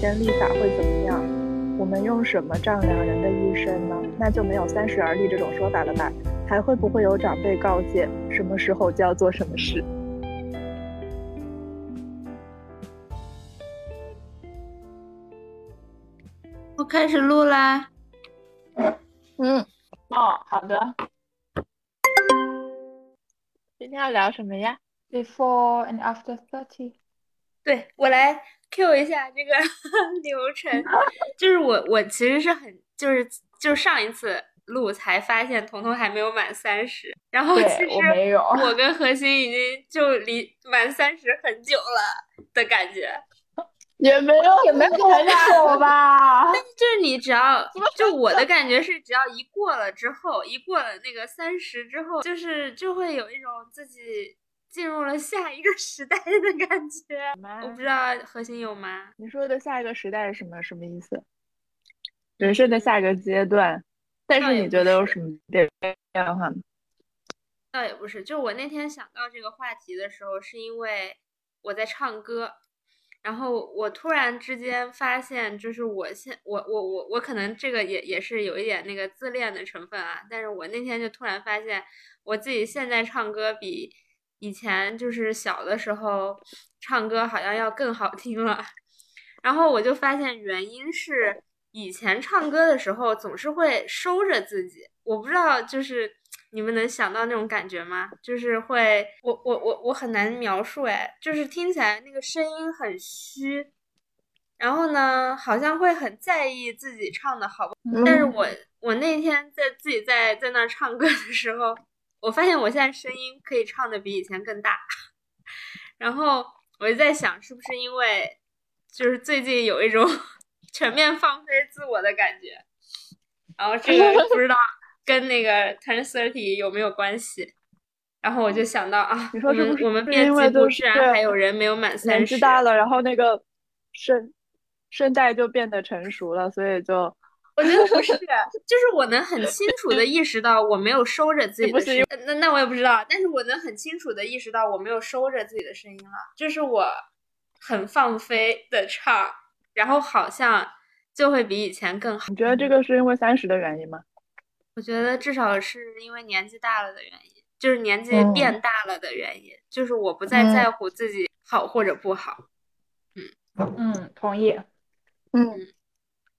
没有时间立法会怎么样？我们用什么丈量人的一生呢？那就没有三十而立这种说法了吧？还会不会有长辈告诫什么时候就要做什么事？我开始录啦。嗯，哦，好的。今天要聊什么呀？Before and after thirty。对我来 Q 一下这个 流程，就是我我其实是很就是就上一次录才发现彤彤还没有满三十，然后其实我。跟何欣已经就离满三十很久了的感觉，也没有也没有很久吧，但。是就是你只要就我的感觉是只要一过了之后，一过了那个三十之后，就是就会有一种自己。进入了下一个时代的感觉，我不知道核心有吗？你说的下一个时代是什么？什么意思？人生的下一个阶段，但是你觉得有什么变变化吗？倒也不是，就我那天想到这个话题的时候，是因为我在唱歌，然后我突然之间发现，就是我现我我我我可能这个也也是有一点那个自恋的成分啊，但是我那天就突然发现，我自己现在唱歌比。以前就是小的时候唱歌好像要更好听了，然后我就发现原因是以前唱歌的时候总是会收着自己，我不知道就是你们能想到那种感觉吗？就是会我我我我很难描述哎，就是听起来那个声音很虚，然后呢好像会很在意自己唱的好不好，但是我我那天在自己在在那唱歌的时候。我发现我现在声音可以唱的比以前更大，然后我就在想，是不是因为就是最近有一种 全面放飞自我的感觉，然后这个不知道跟那个 turn thirty 有没有关系？然后我就想到啊，你说是不是我们编辑部居然还有人没有满三十，年纪大了，然后那个声声带就变得成熟了，所以就。我觉得不是，就是我能很清楚的意识到我没有收着自己的声音，那那我也不知道，但是我能很清楚的意识到我没有收着自己的声音了，就是我很放飞的唱，然后好像就会比以前更好。你觉得这个是因为三十的原因吗？我觉得至少是因为年纪大了的原因，就是年纪变大了的原因，就是我不再在乎自己好或者不好。嗯嗯，同意。嗯。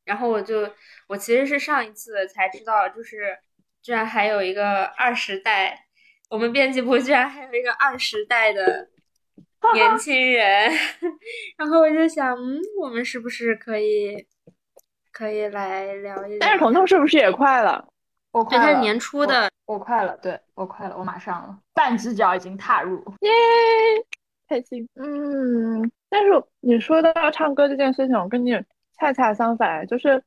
然后我就，我其实是上一次才知道，就是居然还有一个二十代，我们编辑部居然还有一个二十代的年轻人。然后我就想，嗯，我们是不是可以可以来聊一聊？但是彤彤是不是也快了？我快了。他是年初的，我快了，对我快了，我马上了，半只脚已经踏入，耶，开心。嗯，但是你说到唱歌这件事情，我跟你。恰恰相反，就是，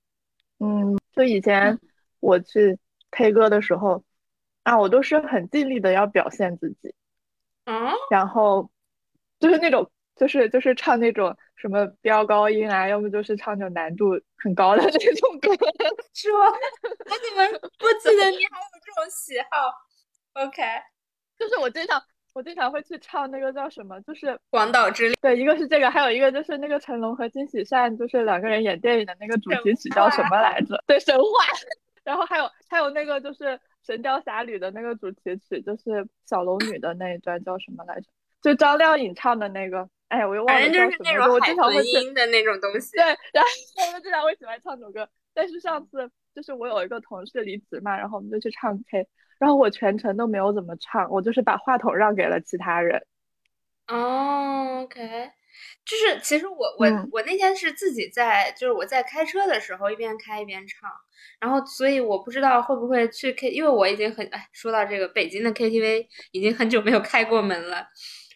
嗯，就以前我去 K 歌的时候，啊，我都是很尽力的要表现自己，嗯，然后就是那种，就是就是唱那种什么飙高音啊，要么就是唱那种难度很高的那种歌，是吗？我怎么不记得你还有这种喜好？OK，就是我经常。我经常会去唱那个叫什么，就是《广岛之恋》。对，一个是这个，还有一个就是那个成龙和金喜善，就是两个人演电影的那个主题曲叫什么来着？对，神话。然后还有还有那个就是《神雕侠侣》的那个主题曲，就是小龙女的那一段叫什么来着？就张靓颖唱的那个。哎，我又忘了叫什么。我经常会音的那种东西。对，然后我们经常会喜欢唱这首歌。但是上次就是我有一个同事离职嘛，然后我们就去唱 K。然后我全程都没有怎么唱，我就是把话筒让给了其他人。哦，OK，就是其实我我我那天是自己在，就是我在开车的时候一边开一边唱，然后所以我不知道会不会去 K，因为我已经很哎，说到这个北京的 KTV 已经很久没有开过门了，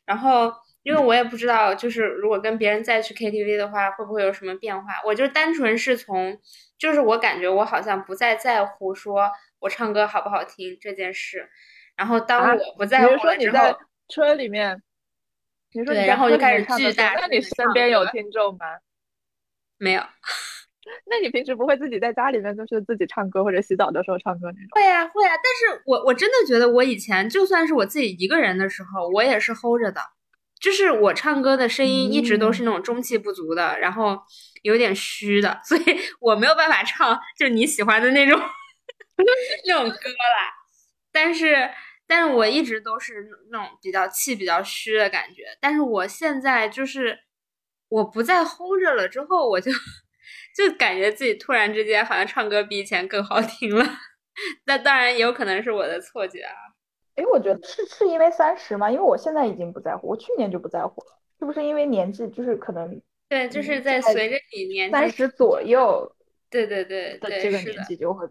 然后因为我也不知道，就是如果跟别人再去 KTV 的话，会不会有什么变化？我就单纯是从，就是我感觉我好像不再在乎说。我唱歌好不好听这件事，然后当我不在乎了之后，车里面，你说对，然后就开始巨大。那你身边有听众吗？没有。那你平时不会自己在家里面就是自己唱歌或者洗澡的时候唱歌那种？会啊会啊，但是我我真的觉得我以前就算是我自己一个人的时候，我也是 hold 着的，就是我唱歌的声音一直都是那种中气不足的，然后有点虚的，所以我没有办法唱就你喜欢的那种 那种歌啦。但是，但是我一直都是那种比较气比较虚的感觉。但是我现在就是我不再 hold 着了之后，我就就感觉自己突然之间好像唱歌比以前更好听了。那当然也有可能是我的错觉啊。哎，我觉得是是因为三十吗？因为我现在已经不在乎，我去年就不在乎了，是不是因为年纪就是可能对，就是在随着你年纪三十左右对对对的这个年纪就会，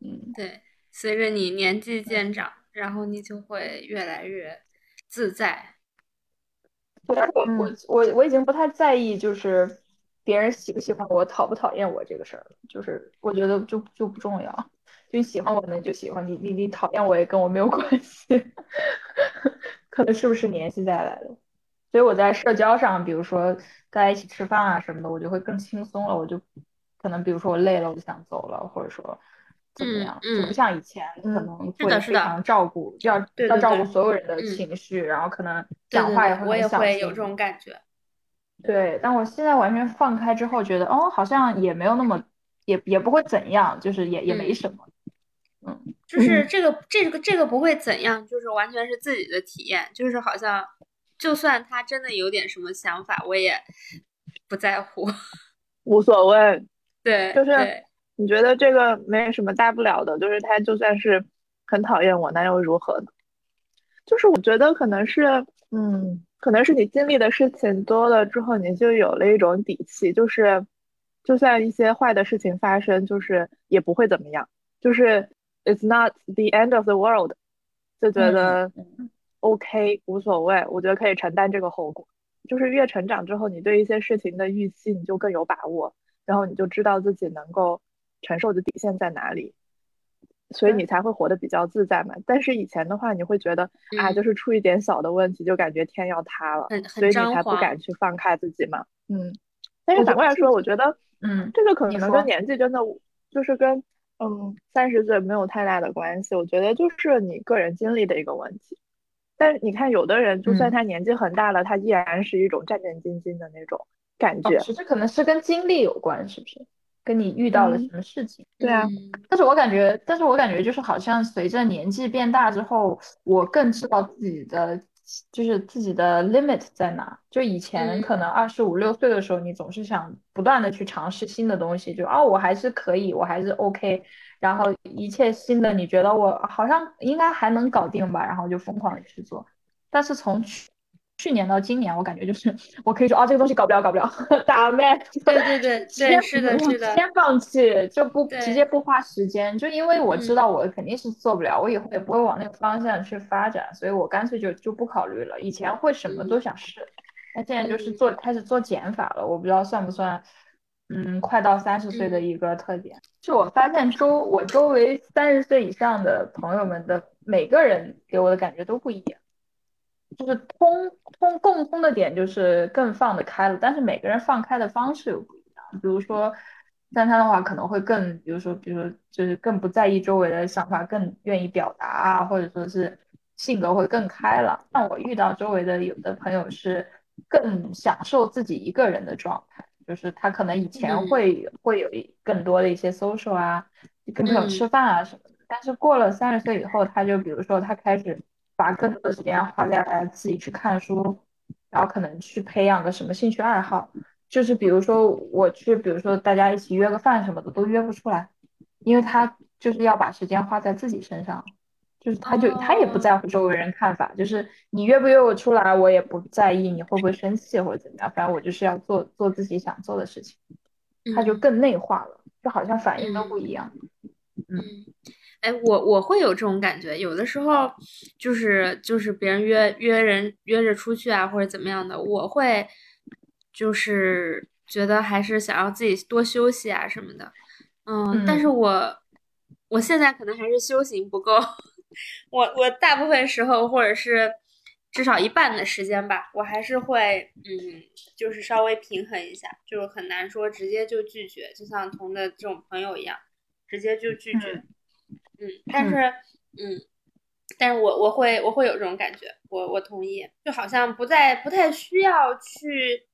嗯，对，随着你年纪渐长，然后你就会越来越自在。我我我我已经不太在意就是别人喜不喜欢我、讨不讨厌我这个事儿了，就是我觉得就就不重要。就你喜欢我呢，就喜欢你，你你讨厌我也跟我没有关系，可能是不是联系带来的？所以我在社交上，比如说大家一起吃饭啊什么的，我就会更轻松了。我就可能比如说我累了，我就想走了，或者说怎么样，就不像以前可能会非常照顾，要要照顾所有人的情绪，然后可能讲话也会我也会有这种感觉。对，但我现在完全放开之后，觉得哦，好像也没有那么，也也不会怎样，就是也也没什么。嗯，就是这个这个这个不会怎样，就是完全是自己的体验，就是好像就算他真的有点什么想法，我也不在乎，无所谓。对，就是你觉得这个没什么大不了的，就是他就算是很讨厌我，那又如何呢？就是我觉得可能是，嗯，可能是你经历的事情多了之后，你就有了一种底气，就是就算一些坏的事情发生，就是也不会怎么样，就是。It's not the end of the world，就觉得 OK 无所谓，我觉得可以承担这个后果。就是越成长之后，你对一些事情的预期你就更有把握，然后你就知道自己能够承受的底线在哪里，所以你才会活得比较自在嘛。但是以前的话，你会觉得啊，就是出一点小的问题就感觉天要塌了，所以你才不敢去放开自己嘛。嗯，但是反过来说，我觉得，嗯，这个可能跟年纪真的就是跟。嗯，三十岁没有太大的关系，我觉得就是你个人经历的一个问题。但是你看，有的人就算他年纪很大了，他依然是一种战战兢兢的那种感觉。其实可能是跟经历有关，是不是？跟你遇到了什么事情？对啊。但是我感觉，但是我感觉就是好像随着年纪变大之后，我更知道自己的。就是自己的 limit 在哪？就以前可能二十五六岁的时候，你总是想不断的去尝试新的东西，就哦，我还是可以，我还是 OK，然后一切新的你觉得我好像应该还能搞定吧，然后就疯狂的去做。但是从去去年到今年，我感觉就是我可以说啊，这个东西搞不了，搞不了，打麦。对对对对，是的，是的，先放弃，就不直接不花时间，就因为我知道我肯定是做不了，我以后也不会往那个方向去发展，所以我干脆就就不考虑了。以前会什么都想试，那现在就是做开始做减法了。我不知道算不算，嗯，快到三十岁的一个特点。就我发现周我周围三十岁以上的朋友们的每个人给我的感觉都不一样。就是通通共通的点就是更放得开了，但是每个人放开的方式又不一样。比如说三餐的话，可能会更，比如说，比如说就是更不在意周围的想法，更愿意表达啊，或者说是性格会更开朗。但我遇到周围的有的朋友是更享受自己一个人的状态，就是他可能以前会会有更多的一些 social 啊，跟朋友吃饭啊什么的，但是过了三十岁以后，他就比如说他开始。把更多的时间花在自己去看书，然后可能去培养个什么兴趣爱好，就是比如说我去，比如说大家一起约个饭什么的都约不出来，因为他就是要把时间花在自己身上，就是他就他也不在乎周围人看法，就是你约不约我出来，我也不在意你会不会生气或者怎么样，反正我就是要做做自己想做的事情，他就。更内化了，就好像反应都不一样，嗯。哎，我我会有这种感觉，有的时候就是就是别人约约人约着出去啊，或者怎么样的，我会就是觉得还是想要自己多休息啊什么的，嗯，但是我我现在可能还是修行不够，我我大部分时候或者是至少一半的时间吧，我还是会嗯，就是稍微平衡一下，就是很难说直接就拒绝，就像同的这种朋友一样，直接就拒绝。嗯，但是，嗯，但是我我会我会有这种感觉，我我同意，就好像不再不太需要去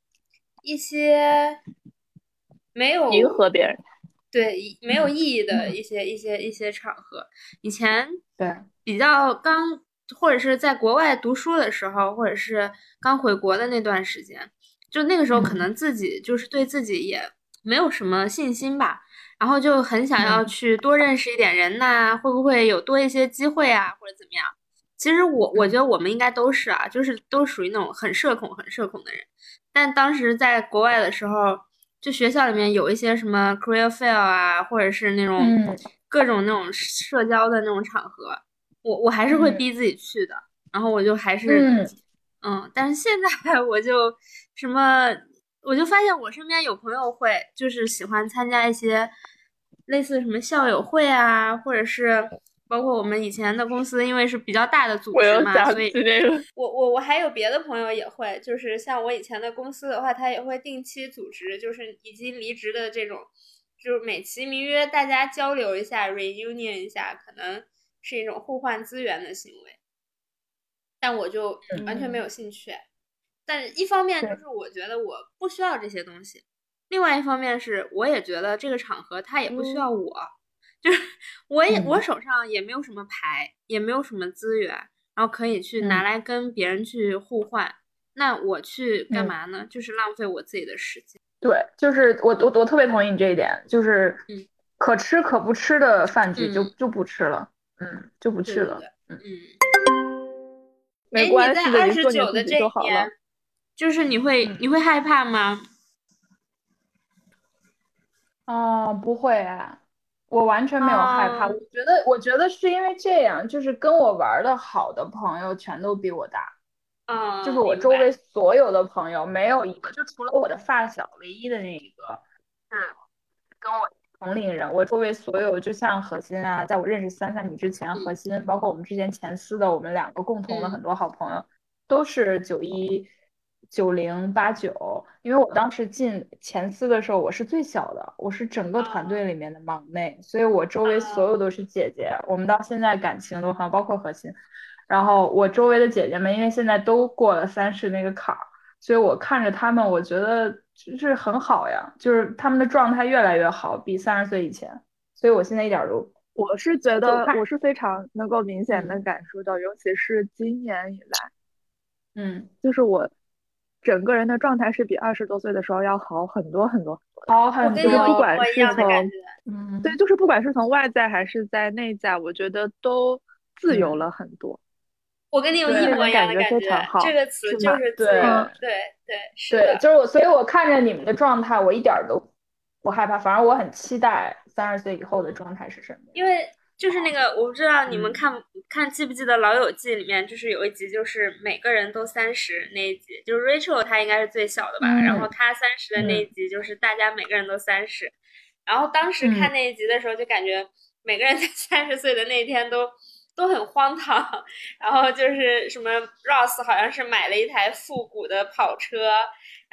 一些没有迎合别人，对没有意义的一些一些一些场合。以前对比较刚或者是在国外读书的时候，或者是刚回国的那段时间，就那个时候可能自己就是对自己也没有什么信心吧。然后就很想要去多认识一点人呐，会不会有多一些机会啊，或者怎么样？其实我我觉得我们应该都是啊，就是都属于那种很社恐、很社恐的人。但当时在国外的时候，就学校里面有一些什么 career fair 啊，或者是那种各种那种社交的那种场合，我我还是会逼自己去的。然后我就还是嗯，但是现在我就什么。我就发现我身边有朋友会，就是喜欢参加一些类似什么校友会啊，或者是 包括我们以前的公司，因为是比较大的组织嘛，所以我我我还有别的朋友也会，就是像我以前的公司的话，他也会定期组织，就是已经离职的这种，就是美其名曰大家交流一下，reunion 一下，可能是一种互换资源的行为，但我就完全没有兴趣。但一方面就是我觉得我不需要这些东西，另外一方面是我也觉得这个场合他也不需要我，就是 我也我手上也没有什么牌，也没有什么资源，然后可以去拿来跟别人去互换，那我去干嘛呢？就是浪费我自己的时间。对，就是我我我特别同意你这一点，就是可吃可不吃的饭局就就不吃了，嗯，就不去了，嗯嗯。没关系的，你做你自己就好了。就是你会你会害怕吗？哦，不会，啊我完全没有害怕。我觉得，我觉得是因为这样，就是跟我玩的好的朋友全都比我大。啊，就是我周围所有的朋友没有一个，就除了我的发小，唯一的那一个是 跟我同龄人。我周围所有，就像何鑫啊，在我认识三三你之前，何鑫，包括我们之前前司的，我们两个共同的很多好朋友，都是九一。九零八九，因为我当时进前四的时候，我是最小的，我是整个团队里面的忙内，所以我周围所有都是姐姐，我们到现在感情都很，包括核心。然后我周围的姐姐们，因为现在都过了三十那个坎儿，所以我看着他们，我觉得就是很好呀，就是他们的状态越来越好，比三十岁以前。所以我现在一点都，我是觉得我是非常能够明显的感受到，尤其是今年以来，嗯，就是我。整个人的状态是比二十多岁的时候要好很多很多，好很多。不管是从，嗯，对，就是不管是从外在还是在内在，我觉得都自由了很多。我跟你有一模一样的感觉，这个词就是对，对，对，是对。就是我，所以我看着你们的状态，我一点都不害怕，反而我很期待三十岁以后的状态是什么。因为。就是那个，我不知道你们看看记不记得《老友记》里面，就是有一集，就是每个人都三十那一集，就是 Rachel 她应该是最小的吧，然后她三十的那一集，就是大家每个人都三十，然后当时看那一集的时候，就感觉每个人在三十岁的那一天都都很荒唐，然后就是什么 Ross 好像是买了一台复古的跑车，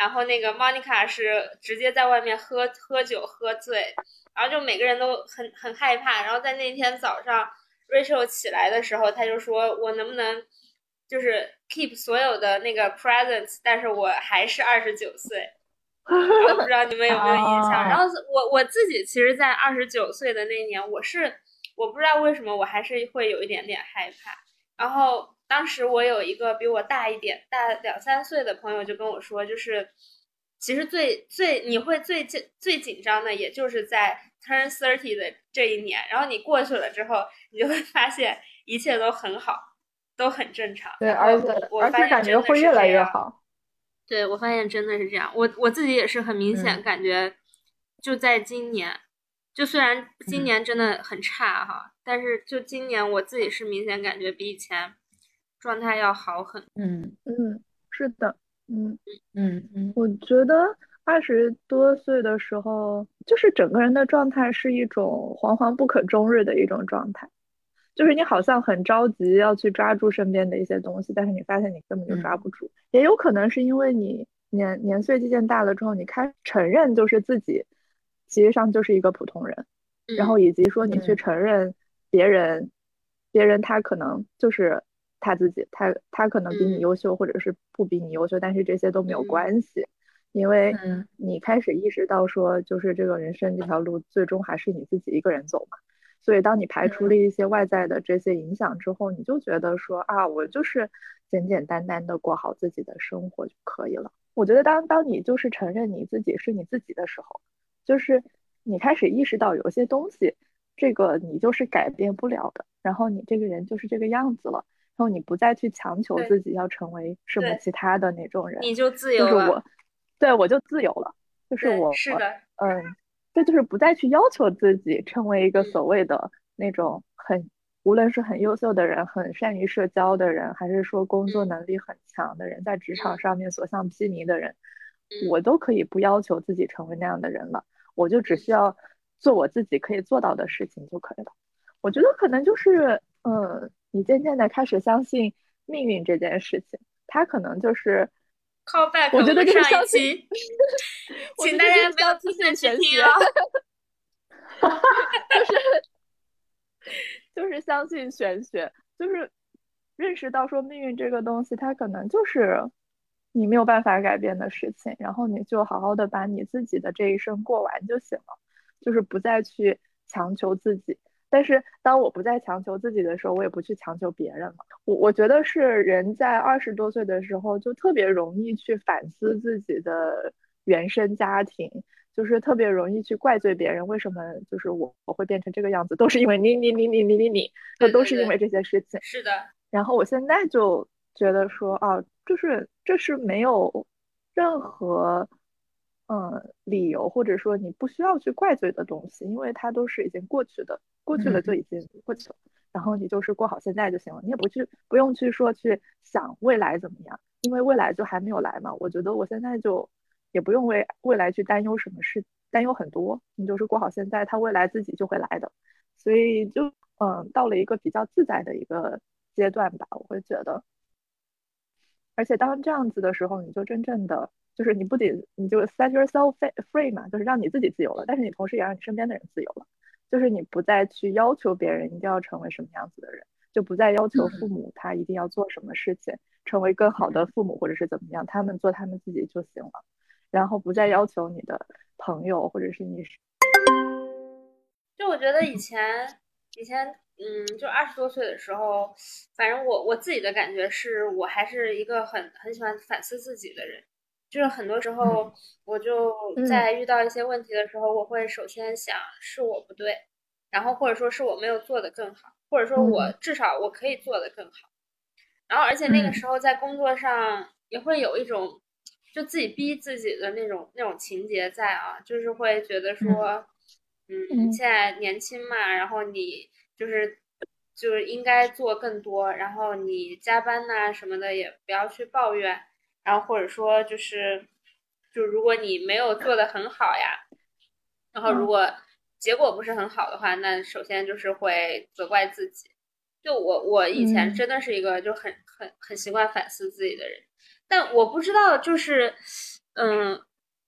然后那个 Monica 是直接在外面喝喝酒喝醉。然后就每个人都很很害怕，然后在那天早上，Rachel 起来的时候，他就说：“我能不能就是 keep 所有的那个 presents，但是我还是二十九岁。”我不知道你们有没有印象。然后我我自己其实，在二十九岁的那年，我是我不知道为什么，我还是会有一点点害怕。然后当时我有一个比我大一点、大两三岁的朋友就跟我说，就是。其实最最你会最紧最紧张的，也就是在 turn thirty 的这一年，然后你过去了之后，你就会发现一切都很好，都很正常。对，而且而且感觉会越来越好。对，我发现真的是这样。我我自己也是很明显感觉，就在今年，就虽然今年真的很差哈，但是就今年我自己是明显感觉比以前状态要好很。嗯嗯，是的。嗯嗯嗯，我觉得二十多岁的时候，就是整个人的状态是一种惶惶不可终日的一种状态，就是你好像很着急要去抓住身边的一些东西，但是你发现你根本就抓不住。也有可能是因为你年年岁渐渐大了之后，你开承认就是自己，其实上就是一个普通人，然后以及说你去承认别人别人他可能就是他自己，他他可能比你优秀，或者是不比你优秀，但是这些都没有关系，因为你开始意识到说，就是这个人生这条路最终还是你自己一个人走嘛。所以当你排除了一些外在的这些影响之后，你就觉得说啊，我就是简简单单的过好自己的生活就可以了。我觉得当当你就是承认你自己是你自己的时候，就是你开始意识到有些东西。这个你就是改变不了的，然后你这个人就是这个样子了，然后你不再去强求自己要成为什么其他的那种人，你就自由了。就是我，对我就自由了，就是我，是的，嗯，这就是不再去要求自己成为一个所谓的那种很，无论是很优秀的人，很善于社交的人，还是说工作能力很强的人，在职场上面所向披靡的人，我都可以不要求自己成为那样的人了，我就只需要。做我自己可以做到的事情就可以了。我觉得可能就是，嗯，你渐渐的开始相信命运这件事情，它可能就是靠 back。我觉得 就是相信，请大家不要自信玄学，就是就是相信玄学，就是认识到说命运这个东西，它可能就是你没有办法改变的事情，然后你就好好的把你自己的这一生过完就行了。就是不再去强求自己，但是当我不再强求自己的时候，我也不去强求别人了。我我觉得是人在二十多岁的时候就特别容易去反思自己的原生家庭，就是特别容易去怪罪别人为什么就是我我会变成这个样子，都是因为你你你你你你你，那都是因为这些事情。是的。然后我现在就觉得说啊，就是这是没有任何。嗯，理由或者说你不需要去怪罪的东西，因为它都是已经过去的，过去了就已经过去了。然后你就是过好现在就行了，你也不去不用去说去想未来怎么样，因为未来就还没有来嘛。我觉得我现在就也不用为未来去担忧什么事，担忧很多。你就是过好现在，它未来自己就会来的。所以就嗯，到了一个比较自在的一个阶段吧，我会觉得。而且当这样子的时候，你就真正的。就是你不仅你就 set yourself free 嘛，就是让你自己自由了，但是你同时也让你身边的人自由了。就是你不再去要求别人一定要成为什么样子的人，就不再要求父母他一定要做什么事情，成为更好的父母或者是怎么样，他们做他们自己就行了。然后不再要求你的朋友或者是你，就我觉得以前以前嗯，就二十多岁的时候，反正我我自己的感觉是我还是一个很很喜欢反思自己的人。就是很多时候，我就在遇到一些问题的时候，我会首先想是我不对，然后或者说是我没有做的更好，或者说我至少我可以做的更好。然后而且那个时候在工作上也会有一种就自己逼自己的那种那种情节在啊，就是会觉得说，嗯，现在年轻嘛，然后你就是就是应该做更多，然后你加班呐什么的也不要去抱怨。然后或者说就是，就如果你没有做的很好呀，然后如果结果不是很好的话，那首先就是会责怪自己。就我我以前真的是一个就很很很习惯反思自己的人，但我不知道就是嗯，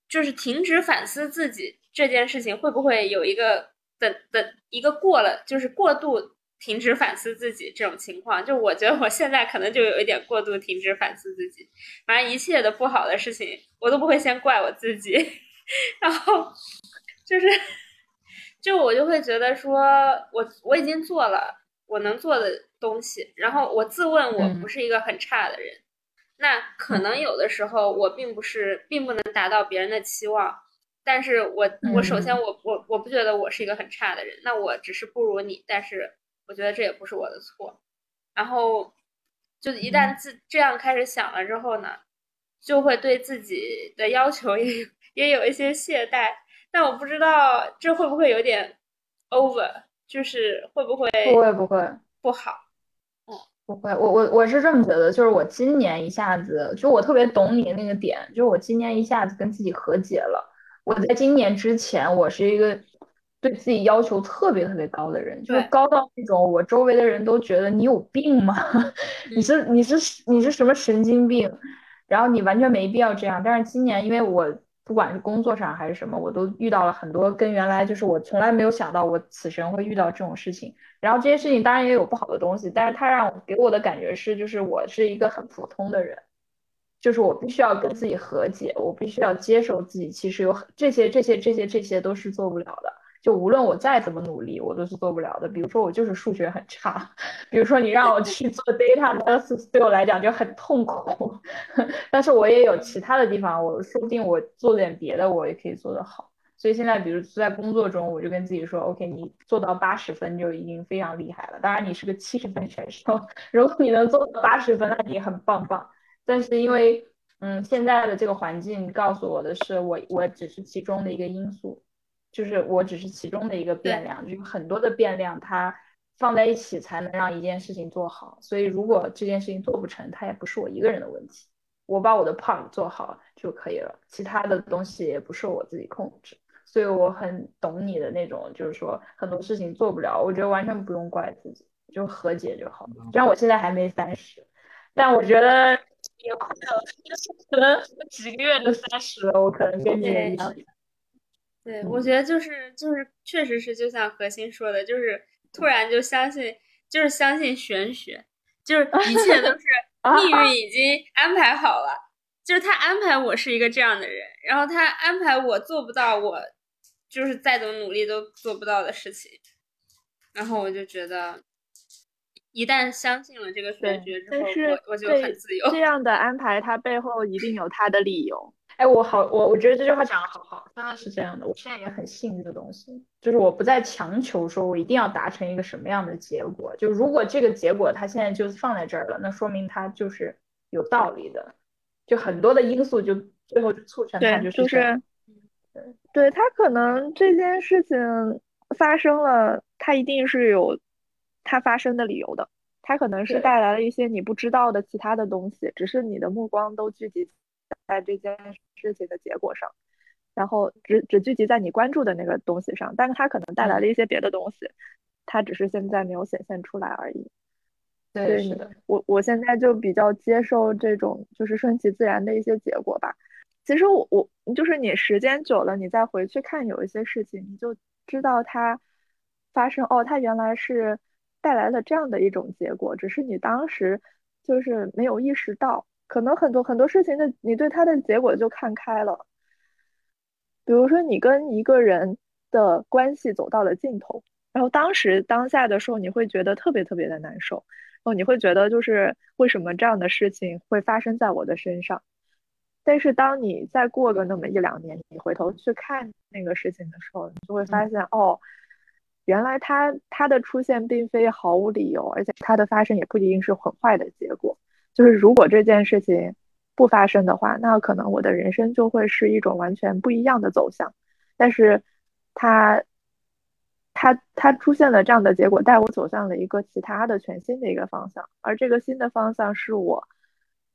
就是停止反思自己这件事情会不会有一个等等一个过了就是过度。停止反思自己这种情况，就我觉得我现在可能就有一点过度停止反思自己，反正一切的不好的事情，我都不会先怪我自己，然后就是，就我就会觉得说，我我已经做了我能做的东西，然后我自问我不是一个很差的人，那可能有的时候我并不是并不能达到别人的期望，但是我我首先我我我不觉得我是一个很差的人，那我只是不如你，但是。我觉得这也不是我的错，然后就一旦自这样开始想了之后呢，就会对自己的要求也也有一些懈怠。但我不知道这会不会有点 over，就是会不会不会不会不好？嗯，不会。我我我是这么觉得，就是我今年一下子，就我特别懂你的那个点，就是我今年一下子跟自己和解了。我在今年之前，我是一个。对自己要求特别特别高的人，就是高到那种我周围的人都觉得你有病吗？你是你是你是什么神经病？然后你完全没必要这样。但是今年因为我不管是工作上还是什么，我都遇到了很多跟原来就是我从来没有想到我此生会遇到这种事情。然后这些事情当然也有不好的东西，但是它让给我的感觉是，就是我是一个很普通的人，就是我必须要跟自己和解，我必须要接受自己其实有很这些这些这些这些都是做不了的。就无论我再怎么努力，我都是做不了的。比如说我就是数学很差，比如说你让我去做 data analysis，对我来讲就很痛苦。但是我也有其他的地方，我说不定我做点别的，我也可以做得好。所以现在，比如在工作中，我就跟自己说，OK，你做到八十分就已经非常厉害了。当然你是个七十分选手，如果你能做到八十分，那你很棒棒。但是因为，嗯，现在的这个环境告诉我的是，我我只是其中的一个因素。就是我只是其中的一个变量，就是很多的变量，它放在一起才能让一件事情做好。所以如果这件事情做不成，它也不是我一个人的问题，我把我的 part 做好就可以了，其他的东西也不受我自己控制。所以我很懂你的那种，就是说很多事情做不了，我觉得完全不用怪自己，就和解就好。虽然我现在还没三十，但我觉得也快了，可能几个月就三十了，我可能跟你一样。对，我觉得就是就是，确实是就像何心说的，就是突然就相信，就是相信玄学，就是一切都是 命运已经安排好了，就是他安排我是一个这样的人，然后他安排我做不到我就是再怎么努力都做不到的事情，然后我就觉得，一旦相信了这个玄学之后，我我就很自由。这样的安排，它背后一定有它的理由。哎，我好，我我觉得这句话讲的好好，真的是这样的。我现在也很信这个东西，就是我不再强求说我一定要达成一个什么样的结果。就如果这个结果它现在就放在这儿了，那说明它就是有道理的。就很多的因素就最后就促成它就是，对，对，它可能这件事情发生了，它一定是有它发生的理由的。它可能是带来了一些你不知道的其他的东西，只是你的目光都聚集。在这件事情的结果上，然后只只聚集在你关注的那个东西上，但是它可能带来了一些别的东西，它只是现在没有显现出来而已。对，是的，我我现在就比较接受这种就是顺其自然的一些结果吧。其实我我就是你时间久了，你再回去看有一些事情，你就知道它发生哦，它原来是带来了这样的一种结果，只是你当时就是没有意识到。可能很多很多事情的，你对它的结果就看开了。比如说，你跟一个人的关系走到了尽头，然后当时当下的时候，你会觉得特别特别的难受，然后你会觉得就是为什么这样的事情会发生在我的身上？但是当你再过个那么一两年，你回头去看那个事情的时候，你就会发现，哦，原来他他的出现并非毫无理由，而且它的发生也不一定是很坏的结果。就是如果这件事情不发生的话，那可能我的人生就会是一种完全不一样的走向。但是，它，它，它出现了这样的结果，带我走向了一个其他的全新的一个方向。而这个新的方向是我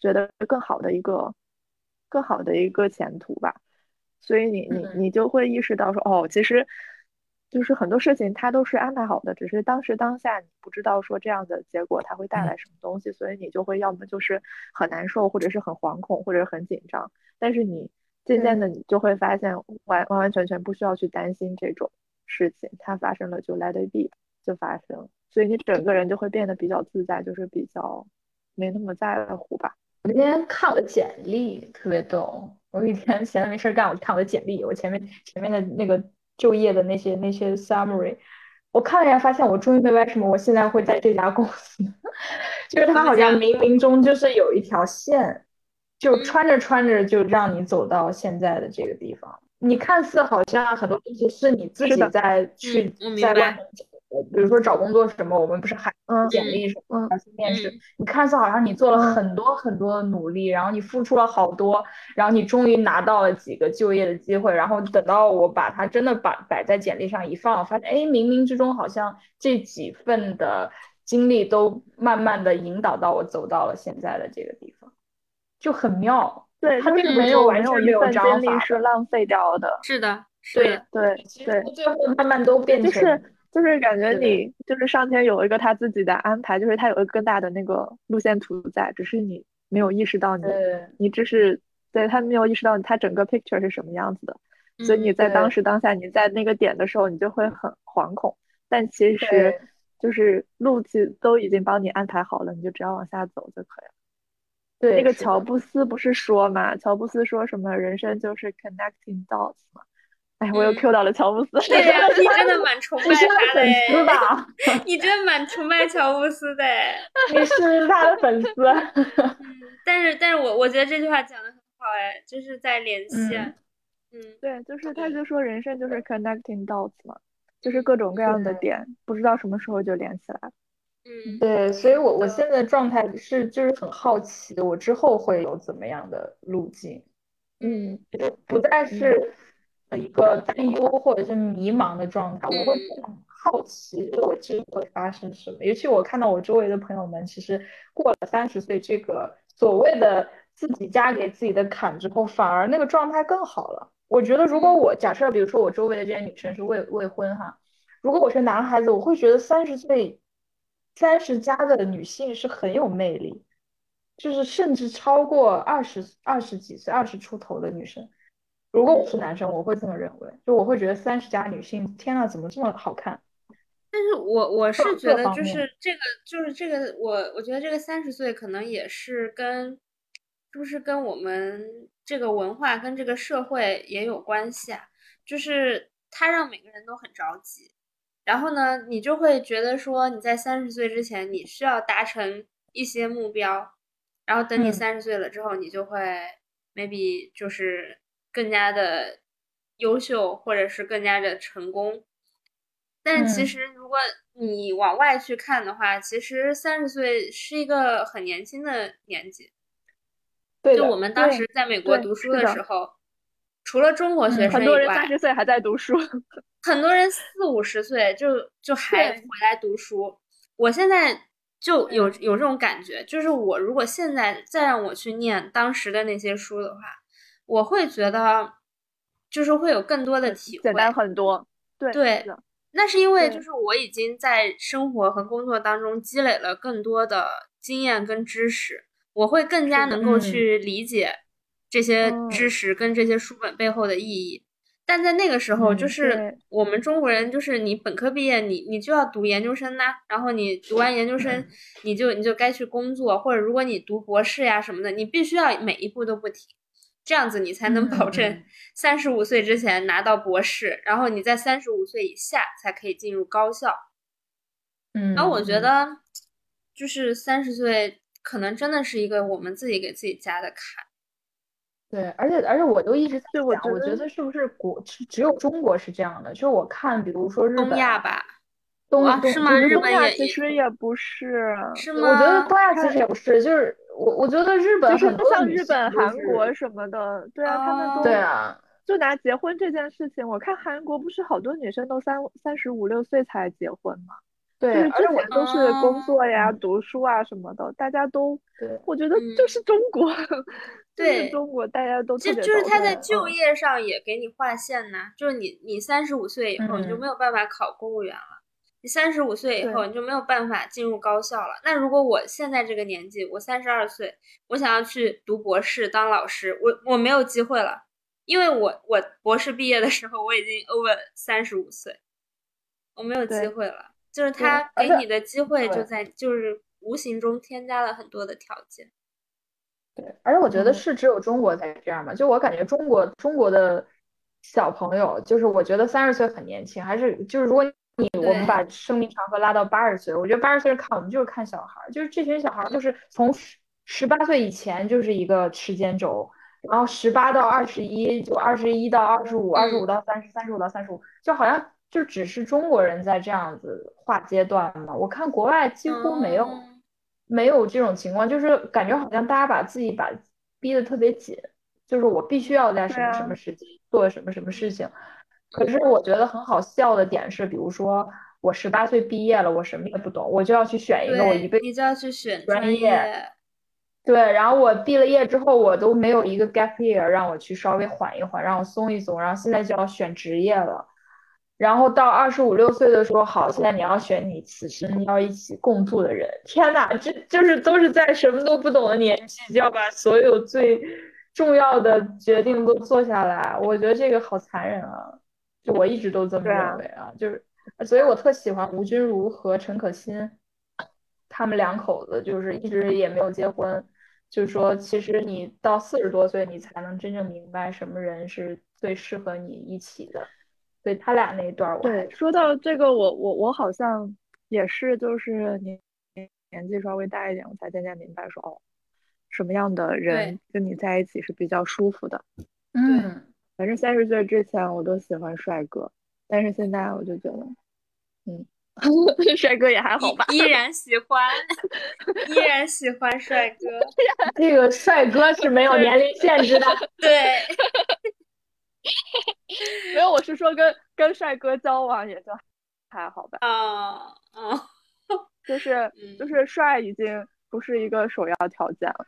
觉得更好的一个，更好的一个前途吧。所以你你你就会意识到说，哦，其实。就是很多事情它都是安排好的，只是当时当下你不知道说这样的结果它会带来什么东西，所以你就会要么就是很难受，或者是很惶恐，或者很紧张。但是你渐渐的你就会发现完完完全全不需要去担心这种事情，它发生了就 let it be 就发生，所以你整个人就会变得比较自在，就是比较没那么在乎吧。我今天看我的简历特别逗，我一天闲着没事干，我就看我的简历，我前面前面的那个。就业的那些那些 summary，我看了一下，发现我终于明白为什么我现在会在这家公司，就是他好像冥冥中就是有一条线，就穿着穿着就让你走到现在的这个地方。你看似好像很多东西是你自己在去在外面。比如说找工作什么，我们不是还简历什么，还是面试？你看似好像你做了很多很多努力，然后你付出了好多，然后你终于拿到了几个就业的机会，然后等到我把它真的把摆在简历上一放，发现哎，冥冥之中好像这几份的经历都慢慢的引导到我走到了现在的这个地方，就很妙。对，他并没有完全没有经历是浪费掉的。是的，对对对，最后慢慢都变成。就是感觉你就是上天有一个他自己的安排，就是他有一个更大的那个路线图在，只是你没有意识到你，你只是对他没有意识到他整个 picture 是什么样子的，所以你在当时当下你在那个点的时候，你就会很惶恐。但其实就是路径都已经帮你安排好了，你就只要往下走就可以了。对，那个乔布斯不是说嘛？乔布斯说什么人生就是 connecting dots 嘛？哎，我又 Q 到了乔布斯。对呀，你真的蛮崇拜他的，是吧？你真的蛮崇拜乔布斯的，你是他的粉丝。嗯，但是，但是我我觉得这句话讲的很好，哎，就是在联系。嗯，对，就是他就说人生就是 connecting dots 嘛，就是各种各样的点，不知道什么时候就连起来。嗯，对，所以我我现在状态是就是很好奇，我之后会有怎么样的路径。嗯，不再是。一个担忧或者是迷茫的状态，我会很好奇，我之后会发生什么。尤其我看到我周围的朋友们，其实过了三十岁这个所谓的自己加给自己的坎之后，反而那个状态更好了。我觉得，如果我假设，比如说我周围的这些女生是未未婚哈，如果我是男孩子，我会觉得三十岁三十加的女性是很有魅力，就是甚至超过二十二十几岁、二十出头的女生。如果我是男生，我会这么认为，就我会觉得三十加女性，天呐，怎么这么好看？但是我我是觉得，就是这个，就是这个，我我觉得这个三十岁可能也是跟，是不是跟我们这个文化跟这个社会也有关系啊？就是它让每个人都很着急，然后呢，你就会觉得说你在三十岁之前你需要达成一些目标，然后等你三十岁了之后，你就会 maybe 就是。更加的优秀，或者是更加的成功，但其实如果你往外去看的话，其实三十岁是一个很年轻的年纪。对，就我们当时在美国读书的时候，除了中国学生很多人三十岁还在读书，很多人四五十岁就就还回来读书。我现在就有有这种感觉，就是我如果现在再让我去念当时的那些书的话。我会觉得，就是会有更多的体会，简单很多。对对，那是因为就是我已经在生活和工作当中积累了更多的经验跟知识，我会更加能够去理解这些知识跟这些书本背后的意义。但在那个时候，就是我们中国人，就是你本科毕业，你你就要读研究生呐，然后你读完研究生，你就你就该去工作，或者如果你读博士呀什么的，你必须要每一步都不停。这样子你才能保证三十五岁之前拿到博士，然后你在三十五岁以下才可以进入高校。嗯，然后我觉得就是三十岁可能真的是一个我们自己给自己加的坎。对，而且而且我都一直在想，我觉得是不是国只有中国是这样的？就是我看，比如说日本、东亚吧，东是吗？日本也其实也不是，是吗？我觉得东亚其实也不是，就是。我我觉得日本就是像日本、韩国什么的，对啊，他们都对啊。就拿结婚这件事情，我看韩国不是好多女生都三三十五六岁才结婚吗？对，就是之前都是工作呀、读书啊什么的，大家都，对，我觉得就是中国，对中国大家都就就是他在就业上也给你划线呐，就是你你三十五岁以后你就没有办法考公务员了。你三十五岁以后，你就没有办法进入高校了。那如果我现在这个年纪，我三十二岁，我想要去读博士当老师，我我没有机会了，因为我我博士毕业的时候我已经 over 三十五岁，我没有机会了。就是他给你的机会就在，就是无形中添加了很多的条件。对，而且我觉得是只有中国才这样嘛。就我感觉中国中国的小朋友，就是我觉得三十岁很年轻，还是就是如果。你我们把生命长河拉到八十岁，我觉得八十岁看我们就是看小孩，就是这群小孩就是从十十八岁以前就是一个时间轴，然后十八到二十一，就二十一到二十五，二十五到三十，三十五到三十五，就好像就只是中国人在这样子划阶段嘛。我看国外几乎没有没有这种情况，就是感觉好像大家把自己把逼得特别紧，就是我必须要在什么什么时间做什么什么事情。可是我觉得很好笑的点是，比如说我十八岁毕业了，我什么也不懂，我就要去选一个我一辈子你就要去选专业，对，然后我毕了业之后，我都没有一个 gap year 让我去稍微缓一缓，让我松一松，然后现在就要选职业了，然后到二十五六岁的时候，好，现在你要选你此生要一起共度的人，天呐，这就是都是在什么都不懂的年纪，就要把所有最。重要的决定都做下来，我觉得这个好残忍啊！就我一直都这么认为啊，就是，所以我特喜欢吴君如和陈可辛，他们两口子就是一直也没有结婚，就是说其实你到四十多岁，你才能真正明白什么人是最适合你一起的。所以他俩那一段，我对说到这个，我我我好像也是，就是年年纪稍微大一点，我才渐渐明白说哦。什么样的人跟你在一起是比较舒服的？嗯，反正三十岁之前我都喜欢帅哥，但是现在我就觉得，嗯，帅哥也还好吧。依然喜欢，依然喜欢帅哥。这个帅哥是没有年龄限制的。对，没有，我是说跟跟帅哥交往也就还好吧。啊啊，就是就是帅已经不是一个首要条件了。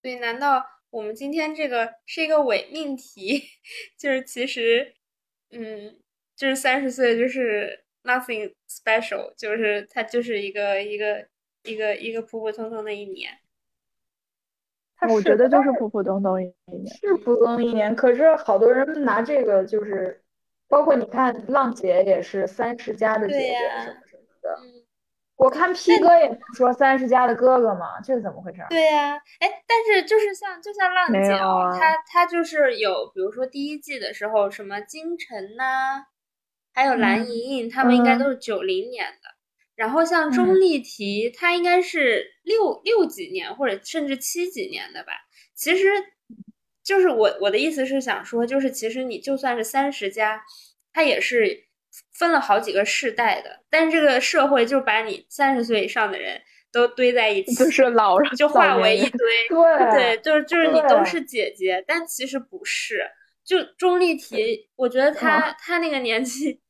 所以，难道我们今天这个是一个伪命题？就是其实，嗯，就是三十岁就是 nothing special，就是它就是一个一个一个一个普普通通的一年。我觉得就是普普通通一年，是普通一年。可是好多人拿这个就是，包括你看浪姐也是三十加的姐姐什么什么的。我看 P 哥也说三十加的哥哥嘛，这是怎么回事？对呀，哎，但是就是像就像浪姐，他他就是有，比如说第一季的时候，什么金晨呐，还有蓝莹莹，他们应该都是九零年的。然后像钟丽缇，她应该是六六几年或者甚至七几年的吧。其实，就是我我的意思是想说，就是其实你就算是三十加，他也是。分了好几个世代的，但是这个社会就把你三十岁以上的人都堆在一起，就是老人，就化为一堆。对对，就是就是你都是姐姐，但其实不是。就钟丽缇，我觉得她她那个年纪，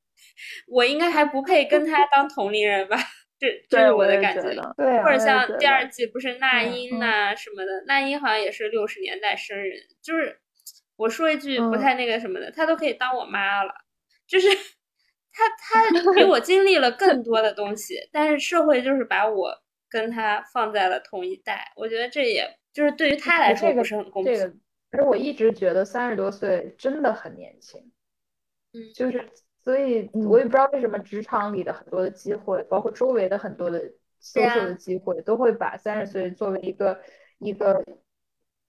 我应该还不配跟她当同龄人吧？这这是我的感觉。对，或者像第二季不是那英呐什么的，那英好像也是六十年代生人。就是我说一句不太那个什么的，她都可以当我妈了。就是。他他比我经历了更多的东西，但是社会就是把我跟他放在了同一代，我觉得这也就是对于他来说不是很公平。这个，其实我一直觉得三十多岁真的很年轻，嗯，就是所以我也不知道为什么职场里的很多的机会，包括周围的很多的销售的机会，都会把三十岁作为一个一个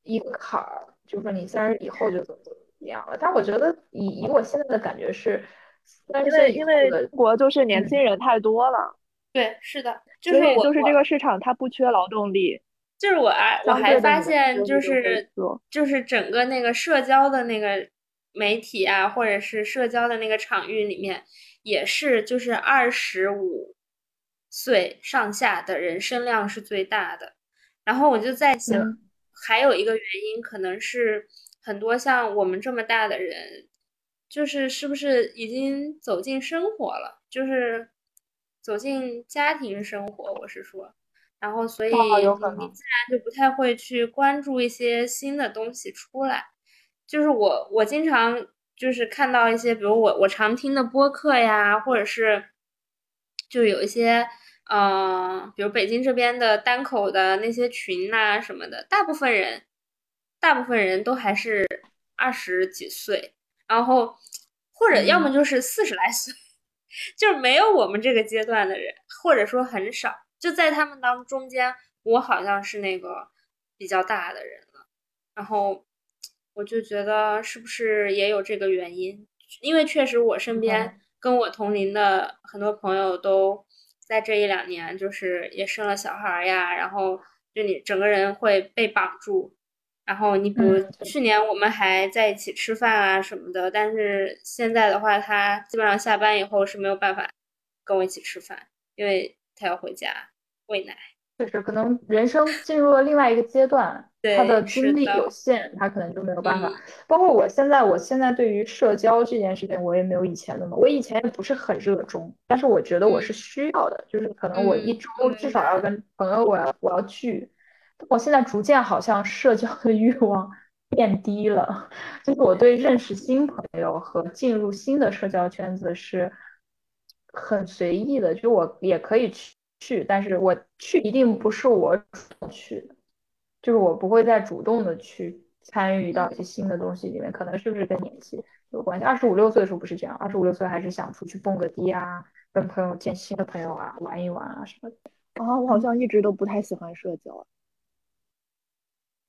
一个坎儿，就说你三十以后就怎么怎么样了。但我觉得以以我现在的感觉是。因为因为中国就是年轻人太多了，对，是的，就是就是这个市场它不缺劳动力。就是我啊，我还发现就是就是整个那个社交的那个媒体啊，或者是社交的那个场域里面，也是就是二十五岁上下的人声量是最大的。然后我就在想，还有一个原因可能是很多像我们这么大的人。就是是不是已经走进生活了？就是走进家庭生活，我是说，然后所以你自然就不太会去关注一些新的东西出来。就是我我经常就是看到一些，比如我我常听的播客呀，或者是就有一些嗯，比如北京这边的单口的那些群呐什么的，大部分人大部分人都还是二十几岁。然后，或者要么就是四十来岁，就是没有我们这个阶段的人，或者说很少。就在他们当中间，我好像是那个比较大的人了。然后我就觉得是不是也有这个原因？因为确实我身边跟我同龄的很多朋友都在这一两年，就是也生了小孩呀，然后就你整个人会被绑住。然后你比如去年我们还在一起吃饭啊什么的，但是现在的话，他基本上下班以后是没有办法跟我一起吃饭，因为他要回家喂奶。确实，可能人生进入了另外一个阶段，他的精力有限，他可能就没有办法。包括我现在，我现在对于社交这件事情，我也没有以前那么，我以前也不是很热衷，但是我觉得我是需要的，就是可能我一周至少要跟朋友，我要我要聚。我现在逐渐好像社交的欲望变低了，就是我对认识新朋友和进入新的社交圈子是很随意的，就我也可以去去，但是我去一定不是我主动去的。就是我不会再主动的去参与到一些新的东西里面，可能是不是跟年纪有关系？二十五六岁的时候不是这样，二十五六岁还是想出去蹦个迪啊，跟朋友见新的朋友啊，玩一玩啊什么的。啊，我好像一直都不太喜欢社交，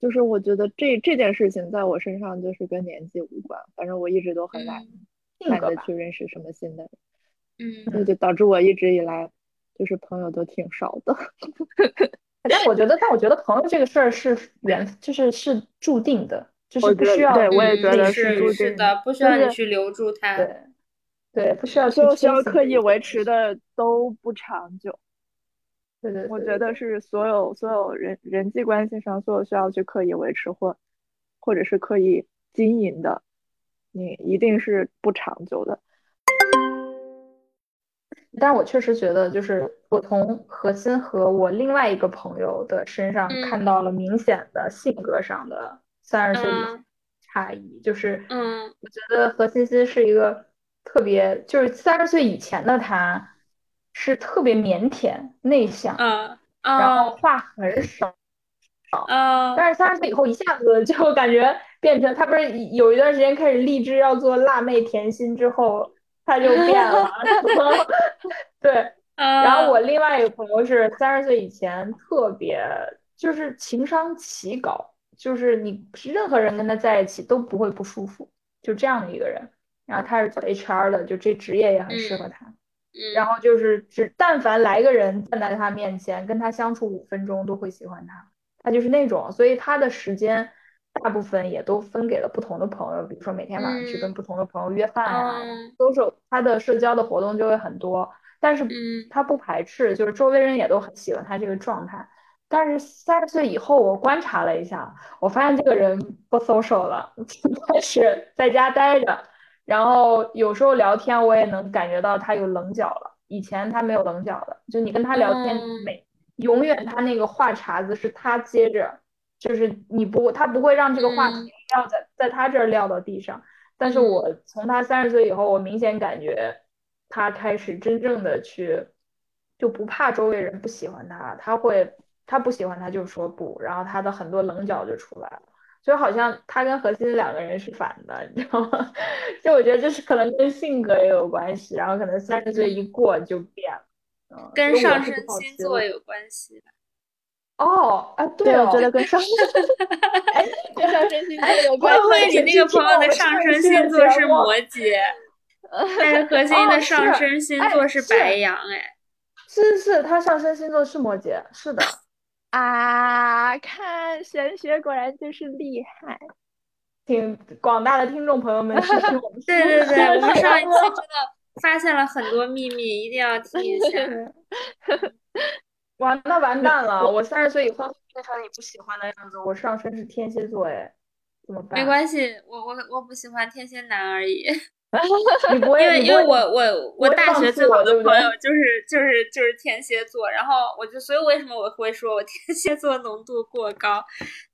就是我觉得这这件事情在我身上就是跟年纪无关，反正我一直都很懒，懒得去认识什么新的人，嗯，那就导致我一直以来就是朋友都挺少的。但我觉得，但我觉得朋友这个事儿是缘，就是是注定的，就是不需要。对，我也觉得是注定的，不需要你去留住他。对，对，不需要所有需要刻意维持的都不长久。对对，我觉得是所有所有人人际关系上，所有需要去刻意维持或或者是刻意经营的，你一定是不长久的。但我确实觉得，就是我从何心和我另外一个朋友的身上看到了明显的性格上的三十岁差异。就是，嗯，我觉得何欣欣是一个特别，就是三十岁以前的他，是特别腼腆内向，嗯，然后话很少，但是三十岁以后一下子就感觉变成，他不是有一段时间开始立志要做辣妹甜心之后。他就变了，对。然后我另外一个朋友是三十岁以前特别就是情商奇高，就是你任何人跟他在一起都不会不舒服，就这样的一个人。然后他是做 HR 的，就这职业也很适合他。然后就是只但凡来个人站在他面前，跟他相处五分钟都会喜欢他，他就是那种，所以他的时间。大部分也都分给了不同的朋友，比如说每天晚上去跟不同的朋友约饭啊，都是他的社交的活动就会很多。但是他不排斥，就是周围人也都很喜欢他这个状态。但是三十岁以后，我观察了一下，我发现这个人不 social 了，开始在家待着，然后有时候聊天我也能感觉到他有棱角了。以前他没有棱角的，就你跟他聊天，每永远他那个话茬子是他接着。就是你不，他不会让这个话题撂在在他这儿撂到地上。但是我从他三十岁以后，我明显感觉他开始真正的去，就不怕周围人不喜欢他，他会他不喜欢他就说不，然后他的很多棱角就出来了。所以好像他跟何欣两个人是反的，你知道吗？就我觉得这是可能跟性格也有关系，然后可能三十岁一过就变了。跟上升星座有关系。哦，啊，对，我觉得跟上，哎，跟上升星座有关。会不会你那个朋友的上升星座是摩羯？但是何心的上升星座是白羊，哎，是是，他上升星座是摩羯，是的。啊，看玄学果然就是厉害，请广大的听众朋友们支持我们。对对对，我们上一期真的发现了很多秘密，一定要听一下。完，那完蛋了！我三十岁以后变成你不喜欢的样子。我上身是天蝎座，哎，怎么办？没关系，我我我不喜欢天蝎男而已。你不会，因为因为我我我大学最好的朋友就是就是就是天蝎座，然后我就所以为什么我会说我天蝎座浓度过高，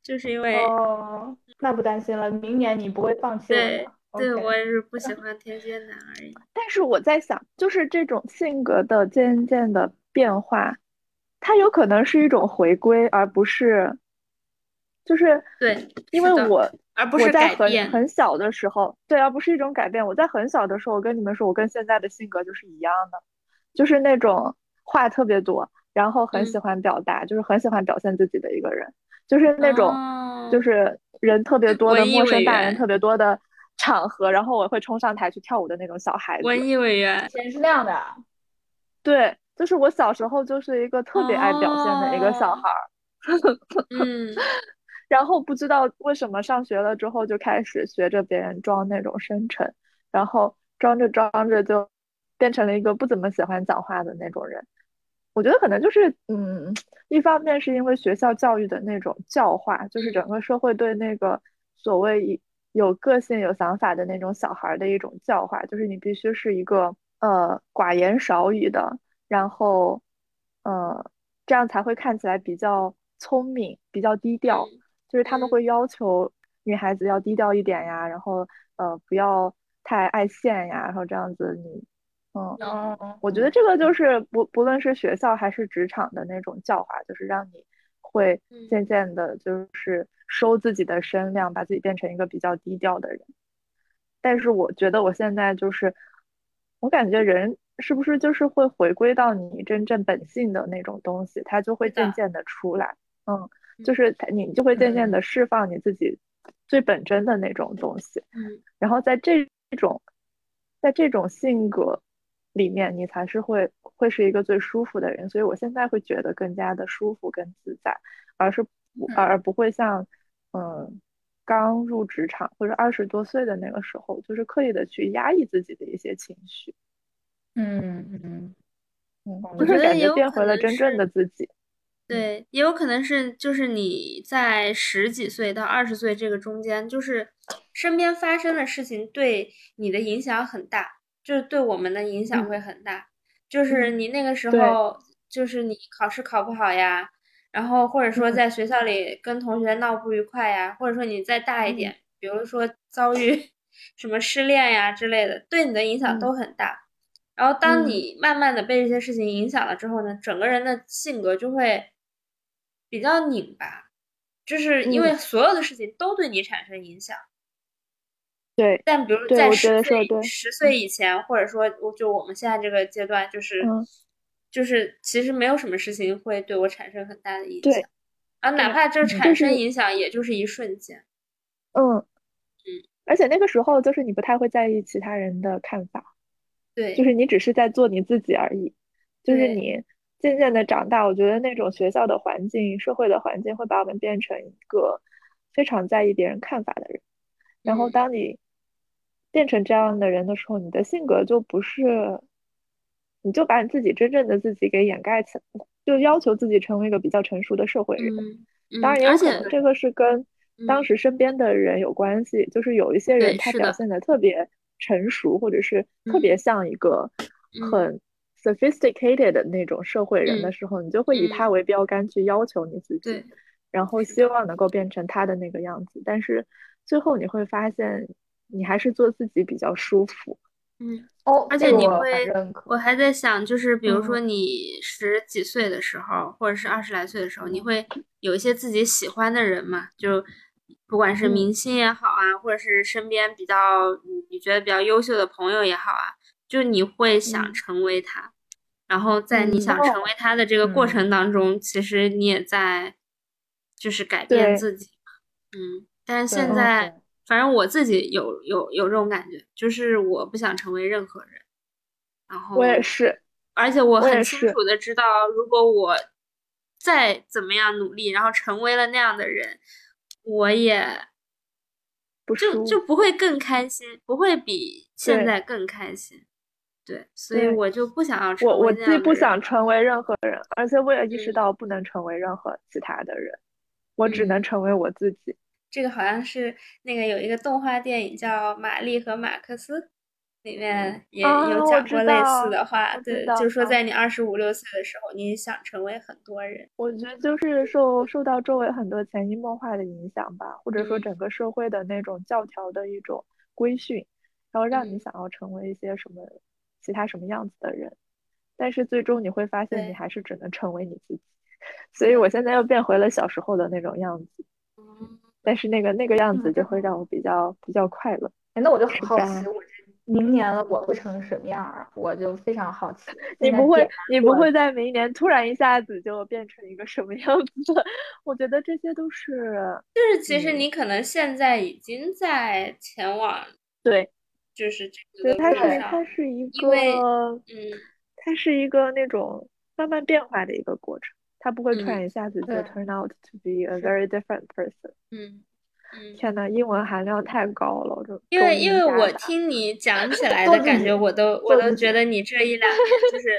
就是因为哦，那不担心了，明年你不会放弃对，对我也是不喜欢天蝎男而已。但是我在想，就是这种性格的渐渐的变化。它有可能是一种回归，而不是，就是对，因为我而不是在很很小的时候，对，而不是一种改变。我在很小的时候，我跟你们说，我跟现在的性格就是一样的，就是那种话特别多，然后很喜欢表达，就是很喜欢表现自己的一个人，就是那种，就是人特别多的陌生大人特别多的场合，然后我会冲上台去跳舞的那种小孩子。文艺委员，以前是那样的，对。就是我小时候就是一个特别爱表现的一个小孩儿，嗯，然后不知道为什么上学了之后就开始学着别人装那种深沉，然后装着装着就变成了一个不怎么喜欢讲话的那种人。我觉得可能就是，嗯，一方面是因为学校教育的那种教化，就是整个社会对那个所谓有个性、有想法的那种小孩的一种教化，就是你必须是一个呃寡言少语的。然后，呃，这样才会看起来比较聪明，比较低调。就是他们会要求女孩子要低调一点呀，然后呃，不要太爱现呀，然后这样子你，嗯，我觉得这个就是不不论是学校还是职场的那种教化，就是让你会渐渐的，就是收自己的身量，把自己变成一个比较低调的人。但是我觉得我现在就是，我感觉人是不是就是会回归到你真正本性的那种东西，它就会渐渐的出来。嗯，就是你就会渐渐的释放你自己最本真的那种东西。嗯，然后在这种，在这种性格里面，你才是会会是一个最舒服的人。所以我现在会觉得更加的舒服跟自在，而是而而不会像嗯。刚入职场或者二十多岁的那个时候，就是刻意的去压抑自己的一些情绪，嗯嗯嗯，就是感觉变回了真正的自己。对，也有可能是就是你在十几岁到二十岁这个中间，就是身边发生的事情对你的影响很大，就是对我们的影响会很大。就是你那个时候，就是你考试考不好呀。然后或者说在学校里跟同学闹不愉快呀，或者说你再大一点，比如说遭遇 什么失恋呀之类的，对你的影响都很大。然后当你慢慢的被这些事情影响了之后呢，整个人的性格就会比较拧巴，就是因为所有的事情都对你产生影响。对。但比如在十岁十岁以前，或者说就我们现在这个阶段，就是。就是其实没有什么事情会对我产生很大的影响，啊，哪怕这产生影响，也就是一瞬间。嗯嗯，而且那个时候就是你不太会在意其他人的看法，对，就是你只是在做你自己而已。就是你渐渐的长大，我觉得那种学校的环境、社会的环境会把我们变成一个非常在意别人看法的人。然后当你变成这样的人的时候，你的性格就不是。你就把你自己真正的自己给掩盖起来了，就要求自己成为一个比较成熟的社会人。当然，也有可能这个是跟当时身边的人有关系。就是有一些人他表现的特别成熟，或者是特别像一个很 sophisticated 的那种社会人的时候，你就会以他为标杆去要求你自己，然后希望能够变成他的那个样子。但是最后你会发现，你还是做自己比较舒服。嗯哦，而且你会，我还在想，就是比如说你十几岁的时候，或者是二十来岁的时候，你会有一些自己喜欢的人嘛？就不管是明星也好啊，或者是身边比较你觉得比较优秀的朋友也好啊，就你会想成为他，然后在你想成为他的这个过程当中，其实你也在就是改变自己，嗯，但是现在。反正我自己有有有这种感觉，就是我不想成为任何人，然后我也是，而且我很清楚的知道，如果我再怎么样努力，然后成为了那样的人，我也不就就不会更开心，不会比现在更开心。对，所以我就不想要成为我我既不想成为任何人，而且我也意识到不能成为任何其他的人，我只能成为我自己。这个好像是那个有一个动画电影叫《玛丽和马克思》，里面也有讲过类似的话，对，就是说在你二十五六岁的时候，你想成为很多人。我觉得就是受受到周围很多潜移默化的影响吧，或者说整个社会的那种教条的一种规训，然后让你想要成为一些什么其他什么样子的人，但是最终你会发现你还是只能成为你自己。所以我现在又变回了小时候的那种样子。但是那个那个样子就会让我比较比较快乐。哎，那我就很好奇，我明年了我会成什么样啊？我就非常好奇。你不会，你不会在明年突然一下子就变成一个什么样子？我觉得这些都是，就是其实你可能现在已经在前往对，就是这个。它是它是一个，嗯，它是一个那种慢慢变化的一个过程。它不会突然一下子就 turn out to be a very different person。嗯嗯，天呐，英文含量太高了，这因为因为我听你讲起来的感觉，我都我都觉得你这一两年就是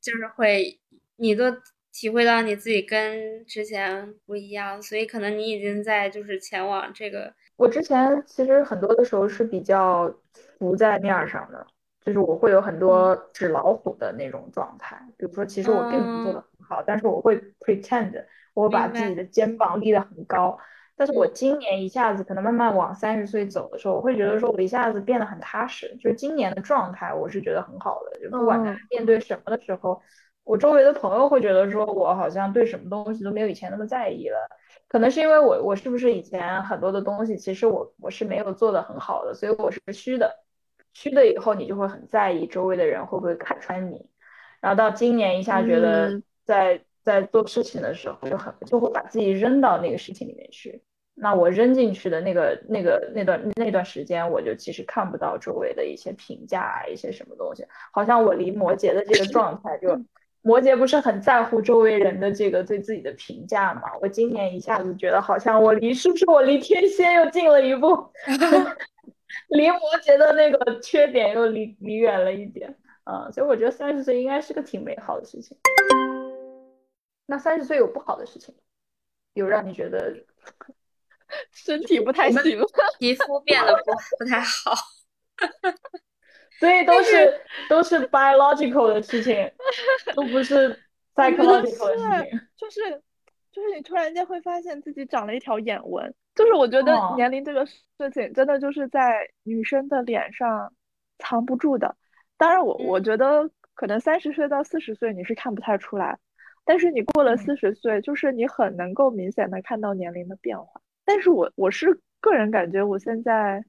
就是会，你都体会到你自己跟之前不一样，所以可能你已经在就是前往这个。我之前其实很多的时候是比较浮在面上的。就是我会有很多纸老虎的那种状态，比如说，其实我并不做的很好，但是我会 pretend 我把自己的肩膀立得很高。但是我今年一下子可能慢慢往三十岁走的时候，我会觉得说我一下子变得很踏实。就是今年的状态，我是觉得很好的，就不管面对什么的时候，我周围的朋友会觉得说我好像对什么东西都没有以前那么在意了，可能是因为我我是不是以前很多的东西其实我我是没有做的很好的，所以我是虚的，虚的以后你就会很在意周围的人会不会看穿你，然后到今年一下觉得在在做事情的时候就很就会把自己扔到那个事情里面去。那我扔进去的那个、那个、那段那段时间，我就其实看不到周围的一些评价啊，一些什么东西。好像我离摩羯的这个状态，就摩羯不是很在乎周围人的这个对自己的评价嘛？我今年一下子觉得，好像我离是不是我离天蝎又近了一步，离摩羯的那个缺点又离离远了一点啊。所以我觉得三十岁应该是个挺美好的事情。那三十岁有不好的事情，有让你觉得？身体不太行，皮肤变得不不太好，所以都是都是 biological 的事情，都不是 psychological 的事情。就是就是你突然间会发现自己长了一条眼纹，就是我觉得年龄这个事情真的就是在女生的脸上藏不住的。当然，我我觉得可能三十岁到四十岁你是看不太出来，但是你过了四十岁，就是你很能够明显的看到年龄的变化。但是我我是个人感觉，我现在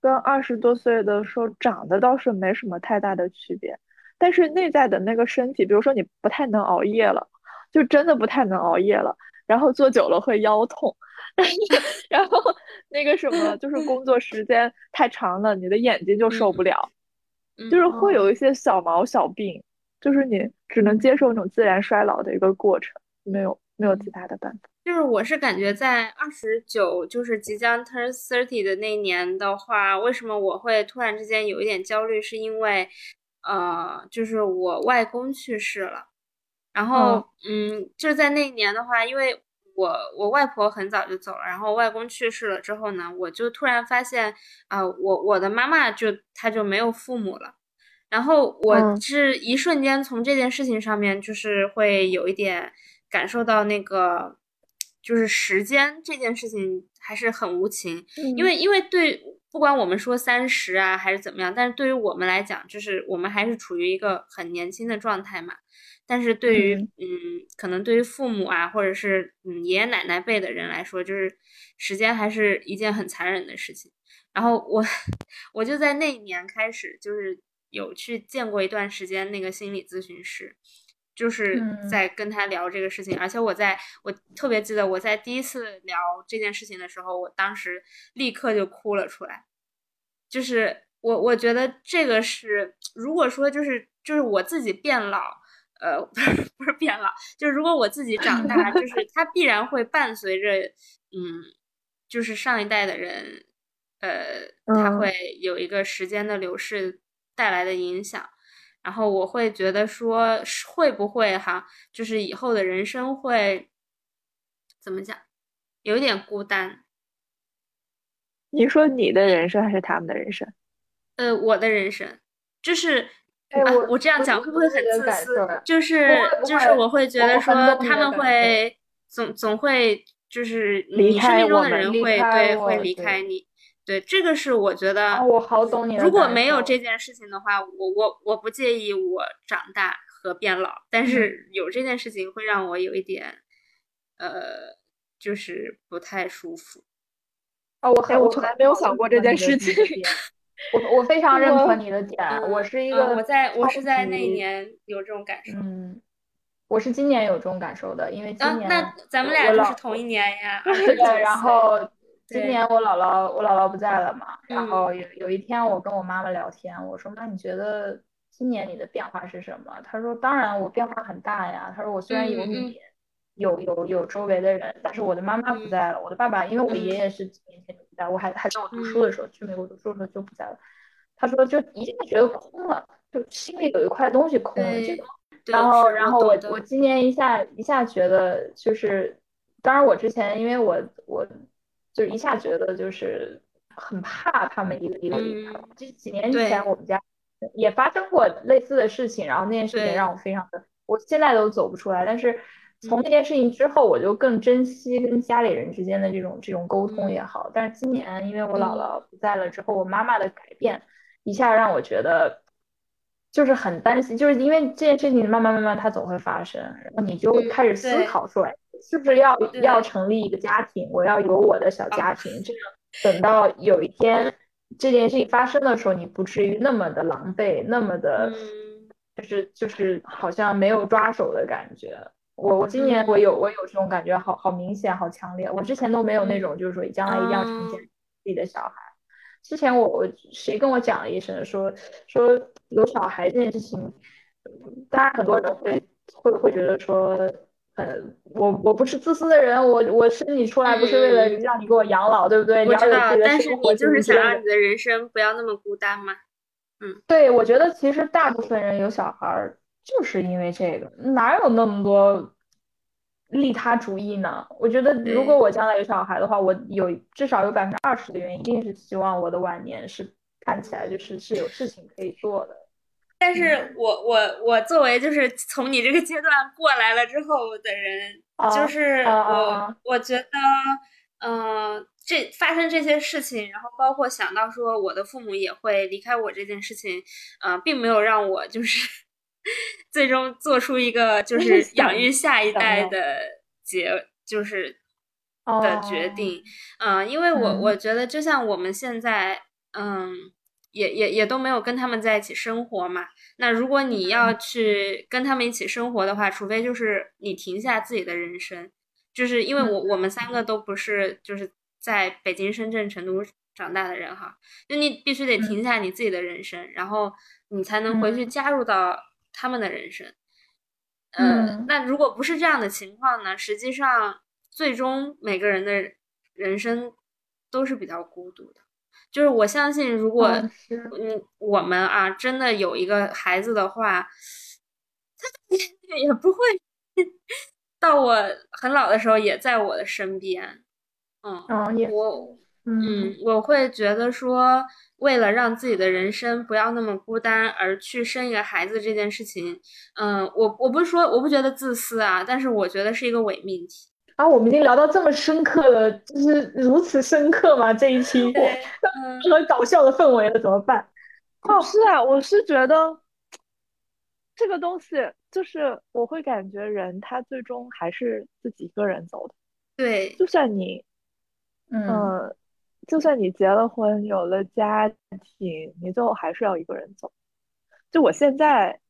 跟二十多岁的时候长得倒是没什么太大的区别，但是内在的那个身体，比如说你不太能熬夜了，就真的不太能熬夜了，然后坐久了会腰痛，然后那个什么，就是工作时间太长了，你的眼睛就受不了，就是会有一些小毛小病，就是你只能接受那种自然衰老的一个过程，没有没有其他的办法。就是我是感觉在二十九，就是即将 turn thirty 的那年的话，为什么我会突然之间有一点焦虑？是因为，呃，就是我外公去世了，然后，嗯，就是在那一年的话，因为我我外婆很早就走了，然后外公去世了之后呢，我就突然发现，啊，我我的妈妈就她就没有父母了，然后我是一瞬间从这件事情上面就是会有一点感受到那个。就是时间这件事情还是很无情，因为因为对不管我们说三十啊还是怎么样，但是对于我们来讲，就是我们还是处于一个很年轻的状态嘛。但是对于嗯，可能对于父母啊，或者是嗯爷爷奶奶辈的人来说，就是时间还是一件很残忍的事情。然后我 我就在那一年开始，就是有去见过一段时间那个心理咨询师。就是在跟他聊这个事情，而且我在我特别记得我在第一次聊这件事情的时候，我当时立刻就哭了出来。就是我我觉得这个是，如果说就是就是我自己变老，呃，不是不是变老，就是如果我自己长大，就是它必然会伴随着，嗯，就是上一代的人，呃，他会有一个时间的流逝带来的影响。然后我会觉得说，会不会哈，就是以后的人生会怎么讲，有点孤单。你说你的人生还是他们的人生？呃，我的人生，就是我我这样讲会不会很自私？就是就是我会觉得说，他们会总总会就是你生命中的人会对会离开你。对，这个是我觉得，我好懂你。如果没有这件事情的话，我我我不介意我长大和变老，但是有这件事情会让我有一点，呃，就是不太舒服。哦，我我从来没有想过这件事情。我我非常 认可你的点，我是一个，我在我是在那一年有这种感受。嗯，我是今年有这种感受的，因为今年那咱们俩就是同一年呀。是的，然后。今年我姥姥我姥姥不在了嘛，然后有有一天我跟我妈妈聊天，我说妈，你觉得今年你的变化是什么？她说当然我变化很大呀。她说我虽然有你，有有有周围的人，但是我的妈妈不在了，我的爸爸因为我爷爷是几年前就不在，我还还在我读书的时候去美国读书的时候就不在了。她说就一下觉得空了，就心里有一块东西空了。然后然后我我今年一下一下觉得就是，当然我之前因为我我。就一下觉得就是很怕他们一个一个离开。这几年前我们家也发生过类似的事情，然后那件事情让我非常的，我现在都走不出来。但是从那件事情之后，我就更珍惜跟家里人之间的这种这种沟通也好。但是今年因为我姥姥不在了之后，我妈妈的改变一下让我觉得就是很担心，就是因为这件事情慢慢慢慢它总会发生，然后你就开始思考说，是不是要要成立一个家庭，我要有我的小家庭，这样等到有一天这件事情发生的时候，你不至于那么的狼狈，那么的，就是就是好像没有抓手的感觉。我我今年我有我有这种感觉，好好明显，好强烈。我之前都没有那种，就是说将来一定要成家自己的小孩。之前我我谁跟我讲了一声，说说有小孩这件事情，大家很多人会会会觉得说，呃，我我不是自私的人，我我生你出来不是为了让你给我养老，对不对？我知道，但是你就是想让你的人生不要那么孤单嘛。嗯，对，我觉得其实大部分人有小孩儿。就是因为这个，哪有那么多利他主义呢？我觉得，如果我将来有小孩的话，我有至少有百分之二十的原因，一定是希望我的晚年是看起来就是是有事情可以做的。但是我我我作为就是从你这个阶段过来了之后的人，就是我我觉得，嗯，这发生这些事情，然后包括想到说我的父母也会离开我这件事情，呃，并没有让我就是。最终做出一个就是养育下一代的结，就是的决定。嗯，因为我我觉得，就像我们现在，嗯，也也也都没有跟他们在一起生活嘛。那如果你要去跟他们一起生活的话，除非就是你停下自己的人生，就是因为我我们三个都不是就是在北京、深圳、成都长大的人哈，就你必须得停下你自己的人生，然后你才能回去加入到。他们的人生，嗯，那如果不是这样的情况呢？实际上，最终每个人的人生都是比较孤独的。就是我相信，如果嗯我们啊真的有一个孩子的话，他 也不会到我很老的时候也在我的身边。嗯，我嗯我会觉得说。为了让自己的人生不要那么孤单而去生一个孩子这件事情，嗯，我我不是说我不觉得自私啊，但是我觉得是一个伪命题啊。我们已经聊到这么深刻了，就是如此深刻吗？这一期很 搞笑的氛围了，怎么办？哦，是啊，我是觉得这个东西就是我会感觉人他最终还是自己一个人走的。对，就算你，嗯。就算你结了婚，有了家庭，你最后还是要一个人走。就我现在，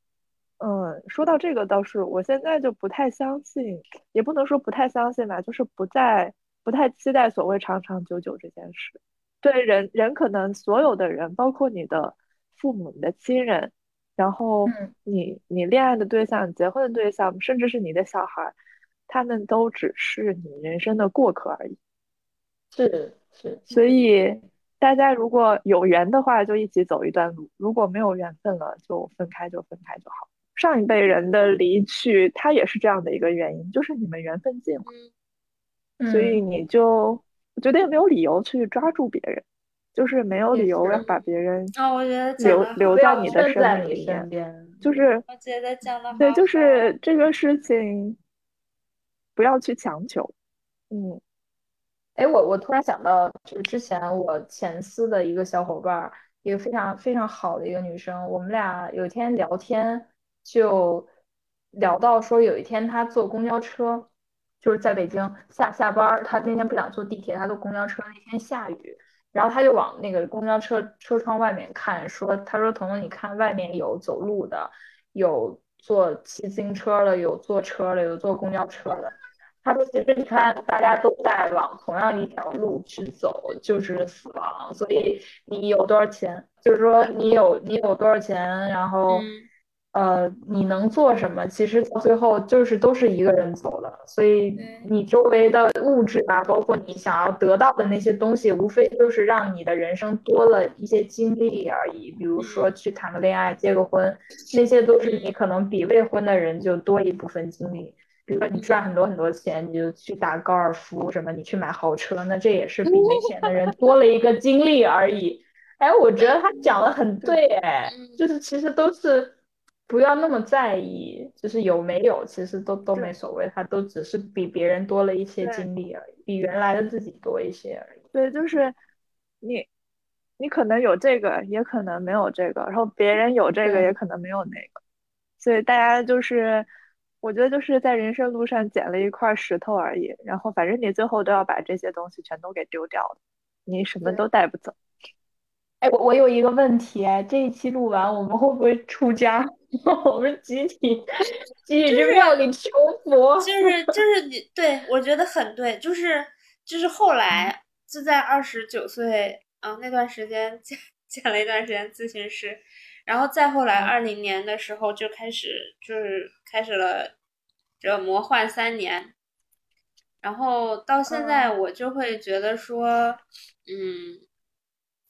嗯，说到这个倒是，我现在就不太相信，也不能说不太相信吧，就是不再不太期待所谓长长久久这件事。对人，人可能所有的人，包括你的父母、你的亲人，然后你你恋爱的对象、结婚的对象，甚至是你的小孩，他们都只是你人生的过客而已。是。是，所以大家如果有缘的话，就一起走一段路；如果没有缘分了，就分开，就分开就好。上一辈人的离去，他也是这样的一个原因，就是你们缘分尽了，所以你就我觉得也没有理由去抓住别人，就是没有理由要把别人啊，我觉得留留在你的生命里面，就是我觉得讲的对，就是这个事情不要去强求，嗯。哎，我我突然想到，就是之前我前司的一个小伙伴，一个非常非常好的一个女生，我们俩有一天聊天，就聊到说，有一天他坐公交车，就是在北京下下班，儿。他那天不想坐地铁，他坐公交车，那天下雨，然后他就往那个公交车车窗外面看，说，他说，彤彤，你看外面有走路的，有坐骑自行车的，有坐车的，有坐公交车的。他说：“其实你看，大家都在往同样一条路去走，就是死亡。所以你有多少钱，就是说你有你有多少钱，然后，呃，你能做什么？其实到最后就是都是一个人走了。所以你周围的物质啊，包括你想要得到的那些东西，无非就是让你的人生多了一些经历而已。比如说去谈个恋爱、结个婚，那些都是你可能比未婚的人就多一部分经历。”比如说你赚很多很多钱，你就去打高尔夫什么，你去买豪车，那这也是比没钱的人多了一个经历而已。哎，我觉得他讲的很对，哎，就是其实都是不要那么在意，就是有没有，其实都都没所谓，他都只是比别人多了一些经历而已，比原来的自己多一些而已。对，就是你你可能有这个，也可能没有这个，然后别人有这个，也可能没有那个，所以大家就是，我觉得就是在人生路上捡了一块石头而已，然后反正你最后都要把这些东西全都给丢掉了，你什么都带不走。哎，我我有一个问题，这一期录完我们会不会出家？我们集体集体去庙里求佛？就是就是你对我觉得很对，就是就是后来就在二十九岁啊那段时间 见见了一段时间咨询师，然后再后来二零年的时候就开始就是开始了这魔幻三年，然后到现在我就会觉得说，嗯。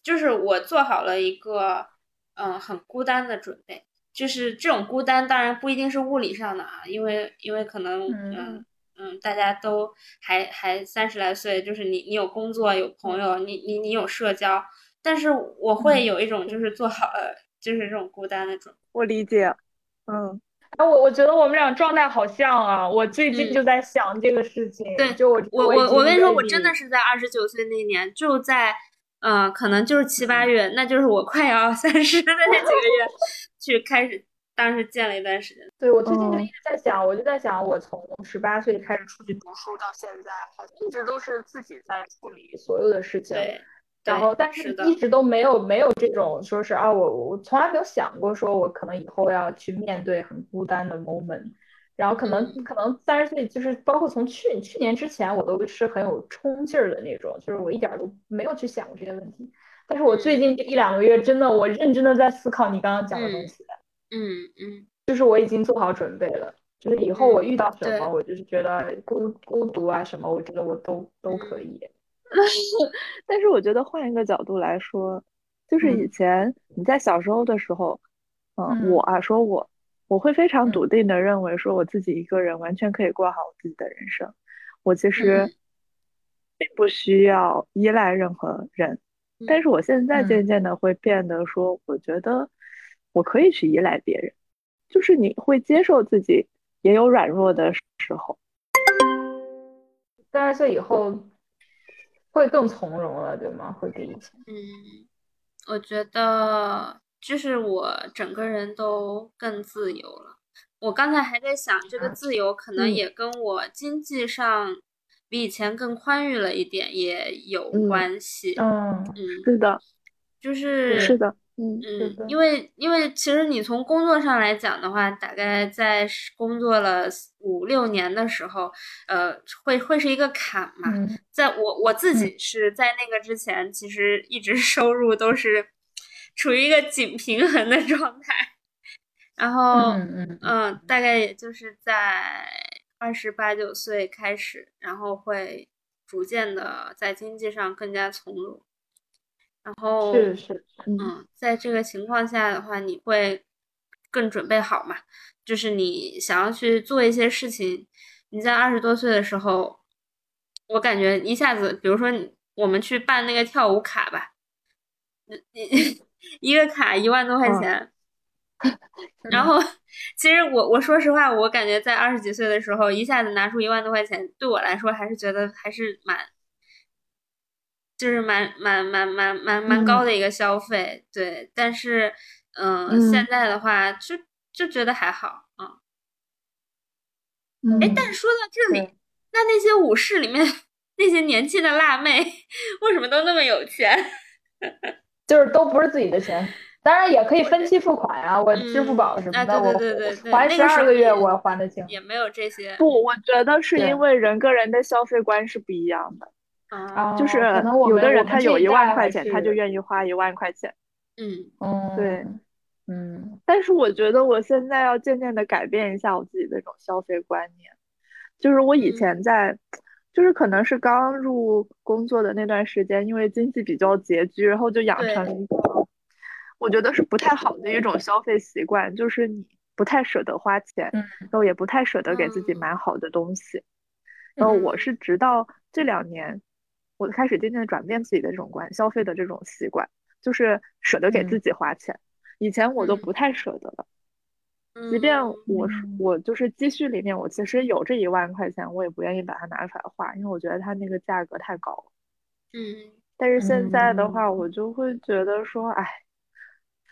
就是我做好了一个，嗯，很孤单的准备。就是这种孤单，当然不一定是物理上的啊，因为因为可能，嗯嗯，大家都还还三十来岁，就是你你有工作有朋友，你你你有社交，但是我会有一种就是做好了就是这种孤单的准备。我理解，嗯，哎，我我觉得我们俩状态好像啊，我最近就在想这个事情。对，就我我我我跟你说，我真的是在二十九岁那年就在。嗯，可能就是七八月，那就是我快要三十的那几个月，去开始，当时见了一段时间。对，我最近就一直在想，我就在想，我从十八岁开始出去读书到现在，好像一直都是自己在处理所有的事情。对。然后，但是一直都没有没有这种说是啊，我我从来没有想过，说我可能以后要去面对很孤单的 moment。然后可能可能三十岁就是包括从去去年之前，我都是很有冲劲儿的那种，就是我一点都没有去想过这些问题。但是我最近这一两个月，真的我认真的在思考你刚刚讲的东西。嗯嗯，就是我已经做好准备了，就是以后我遇到什么，我就是觉得孤孤独啊什么，我觉得我都都可以。但是我觉得换一个角度来说，就是以前你在小时候的时候，嗯，我啊说我。我会非常笃定的认为，说我自己一个人完全可以过好我自己的人生。我其实并不需要依赖任何人，但是我现在渐渐的会变得说，我觉得我可以去依赖别人。就是你会接受自己也有软弱的时候。三十岁以后会更从容了，对吗？会比以前。嗯，我觉得。就是我整个人都更自由了。我刚才还在想，这个自由可能也跟我经济上比以前更宽裕了一点也有关系。嗯嗯，是的，就是是的，嗯嗯，因为因为其实你从工作上来讲的话，大概在工作了五六年的时候，呃，会会是一个坎嘛。在我我自己是在那个之前，其实一直 收入都是。处于一个紧平衡的状态，然后，嗯嗯，大概也就是在二十八九岁开始，然后会逐渐的在经济上更加从容，然后是是，嗯，在这个情况下的话，你会更准备好嘛？就是你想要去做一些事情，你在二十多岁的时候，我感觉一下子，比如说我们去办那个跳舞卡吧，你。一个卡一万多块钱，然后 其实我我说实话，我感觉在二十几岁的时候一下子拿出一万多块钱，对我来说还是觉得还是蛮，就是蛮蛮蛮蛮蛮蛮高的一个消费。对，但是嗯，现在的话就就觉得还好啊。哎，但说到这里，那那些武士里面那些年轻的辣妹 为什么都那么有钱？就是都不是自己的钱，当然也可以分期付款啊，我支付宝什么的，我还十二个月我还得清。也没有这些。不，我觉得是因为人跟人的消费观是不一样的。啊，就是有的人他有一万块钱，他就愿意花一万块钱。嗯嗯，对，嗯。但是我觉得我现在要渐渐的改变一下我自己的这种消费观念，就是我以前在。就是可能是刚入工作的那段时间，因为经济比较拮据，然后就养成了一个，我觉得是不太好的一种消费习惯，就是你不太舍得花钱，然后也不太舍得给自己买好的东西。然后我是直到这两年，我开始渐渐的转变自己的这种观消费的这种习惯，就是舍得给自己花钱。以前我都不太舍得了。即便我我就是积蓄里面，我其实有这一万块钱，我也不愿意把它拿出来花，因为我觉得它那个价格太高了。嗯，但是现在的话，我就会觉得说，哎，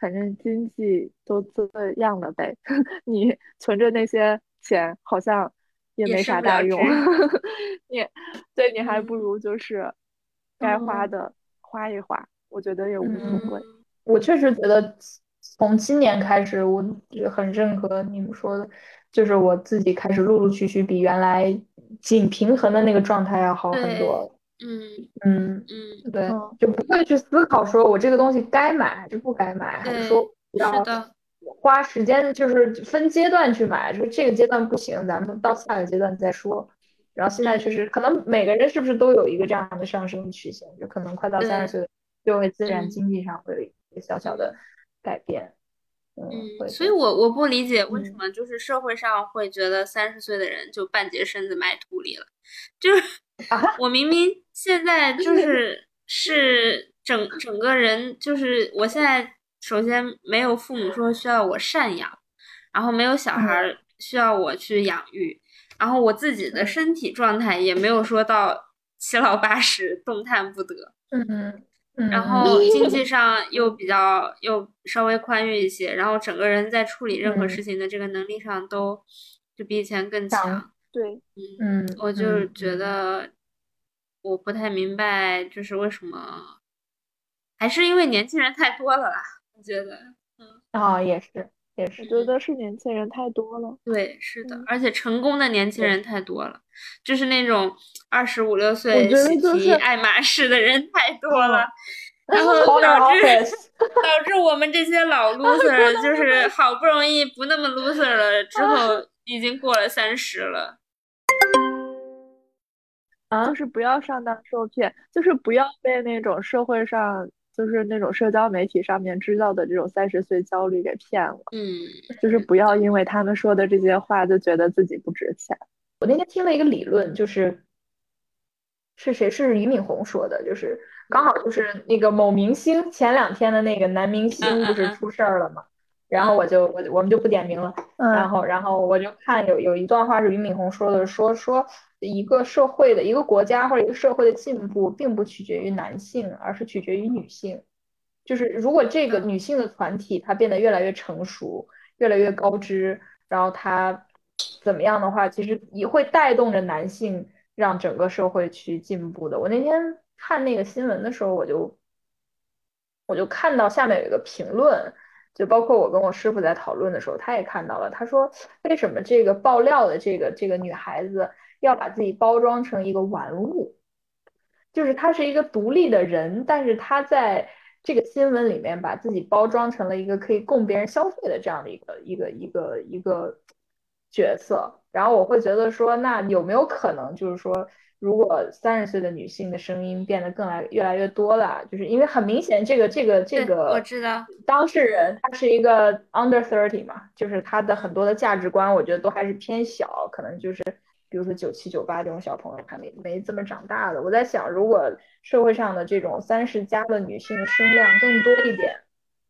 反正经济都这样了呗，你存着那些钱好像也没啥大用，你对你还不如就是该花的花一花，我觉得也无所谓。我确实觉得从今年开始，我很认可你们说的，就是我自己开始陆陆续续比原来仅平衡的那个状态要好很多。嗯嗯嗯，对，就不会去思考说我这个东西该买还是不该买，还是说要花时间，就是分阶段去买，就是这个阶段不行，咱们到下个阶段再说。然后现在确实可能每个人是不是都有一个这样的上升曲线，就可能快到三十岁就会自然经济上会有一个小小的改变。嗯，所以我我不理解为什么就是社会上会觉得三十岁的人就半截身子埋土里了，就是 我明明现在就 是是整整个人就是我现在首先没有父母说需要我赡养，然后没有小孩需要我去养育，然后我自己的身体状态也没有说到 七老八十动弹不得，嗯嗯。然后经济上又比较又稍微宽裕一些，然后整个人在处理任何事情的这个能力上都就比以前更强。对，嗯，我就觉得我不太明白，就是为什么，还是因为年轻人太多了啦？我觉得，嗯，啊，也是，也是，我觉得是年轻人太多了。对，是的，而且成功的年轻人太多了，就是那种。二十五六岁喜提爱马仕的人太多了，然后导致导致我们这些老 loser 就是好不容易不那么 loser 了，之后已经过了三十了。啊，就是不要上当受骗，就是不要被那种社会上就是那种社交媒体上面制造的这种三十岁焦虑给骗了。嗯，就是不要因为他们说的这些话就觉得自己不值钱。我那天听了一个理论，就是。是谁？是俞敏洪说的，就是刚好就是那个某明星前两天的那个男明星不是出事儿了嘛，然后我就我我们就不点名了，然后然后我就看有有一段话是俞敏洪说的，说说一个社会的一个国家或者一个社会的进步，并不取决于男性，而是取决于女性，就是如果这个女性的团体它变得越来越成熟，越来越高知，然后它怎么样的话，其实也会带动着男性。让整个社会去进步的。我那天看那个新闻的时候，我就我就看到下面有一个评论，就包括我跟我师傅在讨论的时候，他也看到了。他说：“为什么这个爆料的这个这个女孩子要把自己包装成一个玩物？就是他是一个独立的人，但是他在这个新闻里面把自己包装成了一个可以供别人消费的这样的一个一个一个一个角色。”然后我会觉得说，那有没有可能，就是说，如果三十岁的女性的声音变得更来越来越多了，就是因为很明显，这个这个这个，我知道当事人他是一个 under thirty 嘛，就是他的很多的价值观，我觉得都还是偏小，可能就是比如说九七九八这种小朋友还没没怎么长大的。我在想，如果社会上的这种三十加的女性的声量更多一点，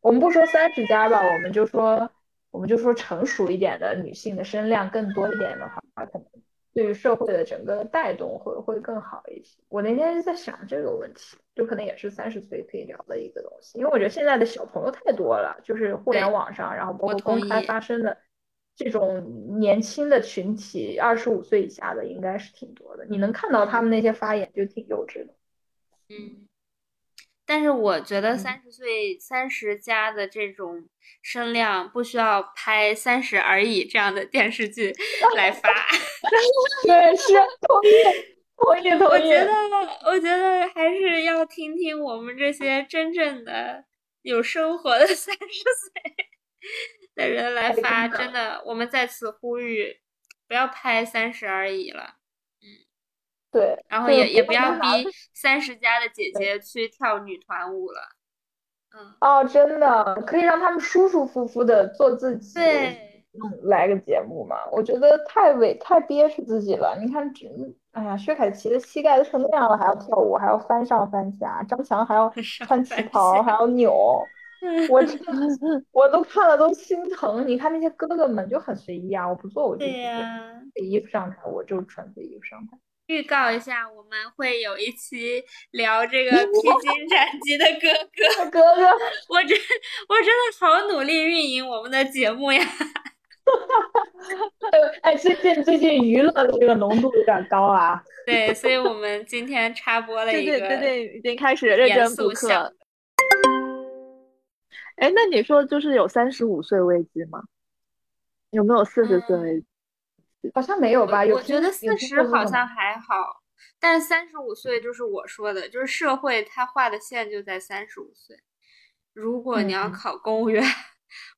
我们不说三十加吧，我们就说。我们就说成熟一点的女性的声量更多一点的话，可能对于社会的整个带动会会更好一些。我那天在想这个问题，就可能也是三十岁可以聊的一个东西，因为我觉得现在的小朋友太多了，就是互联网上，然后包括公开发生的这种年轻的群体，二十五岁以下的应该是挺多的。你能看到他们那些发言就挺幼稚的，嗯。但是我觉得三十岁三十加的这种声量不需要拍《三十而已》这样的电视剧 来发。对，是同意，我也，同意。我觉得，我觉得还是要听听我们这些真正的有生活的三十岁 的人来发。真的，我们在此呼吁，不要拍《三十而已》了。嗯对，然后也也不要逼三十加的姐姐去跳女团舞了，嗯，哦，真的可以让他们舒舒服服的做自己，对，来个节目嘛？我觉得太委太憋屈自己了。你看，这，哎呀，薛凯琪的膝盖都成那样了，还要跳舞，还要翻上翻下，张强还要穿旗袍，还要扭，我我都看了都心疼。你看那些哥哥们就很随意啊，我不做我就对呀，这衣服上台我就穿这衣服上台。预告一下，我们会有一期聊这个 披荆斩棘的哥哥。哥哥，我真我真的好努力运营我们的节目呀！哎，最近最近娱乐的这个浓度有点高啊。对，所以我们今天插播了一个，最近已经开始认真补课。哎，那你说就是有三十五岁危机吗？有没有四十岁危机？好像没有吧？我觉得四十好像还好，但是三十五岁就是我说的，就是社会它画的线就在三十五岁。如果你要考公务员，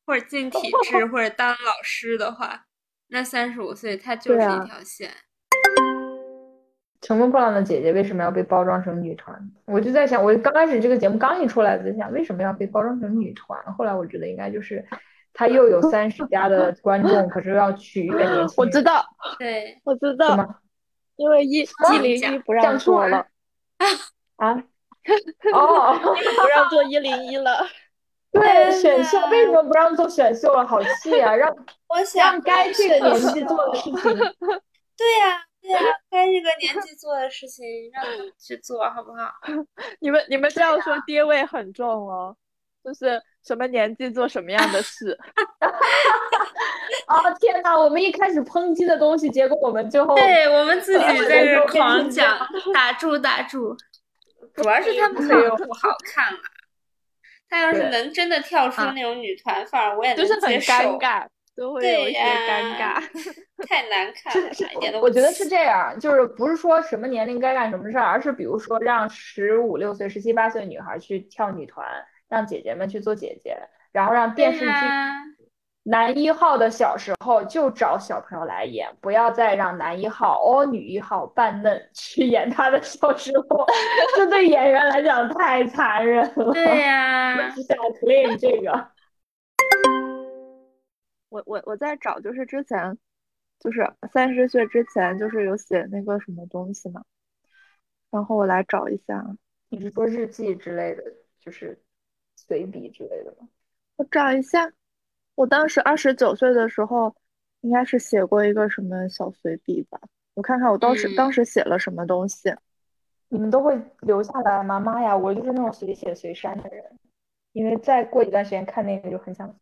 或者进体制，或者当老师的话，那三十五岁它就是一条线。乘风破浪的姐姐为什么要被包装成女团？我就在想，我刚开始这个节目刚一出来，在想为什么要被包装成女团？后来我觉得应该就是。她又有三十加的观众，可是要取悦年轻人。我知道，对，我知道。因为一一零一不让做了。啊？哦，不让做一零一了。对，选秀为什么不让做选秀了？好气啊！让我想让该这个年纪做的事情。对呀，对呀，该这个年纪做的事情让你去做好不好？你们你们这样说，爹味很重哦，就是。什么年纪做什么样的事？哦天哪！我们一开始抨击的东西，结果我们最后对我们自己在这狂讲，打住打住。主要是他们腿不好看了。他要是能真的跳出那种女团范儿，我也能接受。就是很尴尬，都会有一些尴尬，太难看了，一点都。我觉得是这样，就是不是说什么年龄该干什么事儿，而是比如说让十五六岁、十七八岁女孩去跳女团。让姐姐们去做姐姐，然后让电视剧男一号的小时候就找小朋友来演，不要再让男一号哦女一号扮嫩 去演他的小时候，这对演员来讲太残忍了。对呀，我只想 clean 这个。我我我在找，就是之前就是三十岁之前就是有写那个什么东西嘛，然后我来找一下，你是说日记之类的，就是。随笔之类的吗？我找一下，我当时二十九岁的时候，应该是写过一个什么小随笔吧？我看看我当时当时写了什么东西。你们都会留下来吗？妈呀，我就是那种随写随删的人，因为再过一段时间看那个就很想死。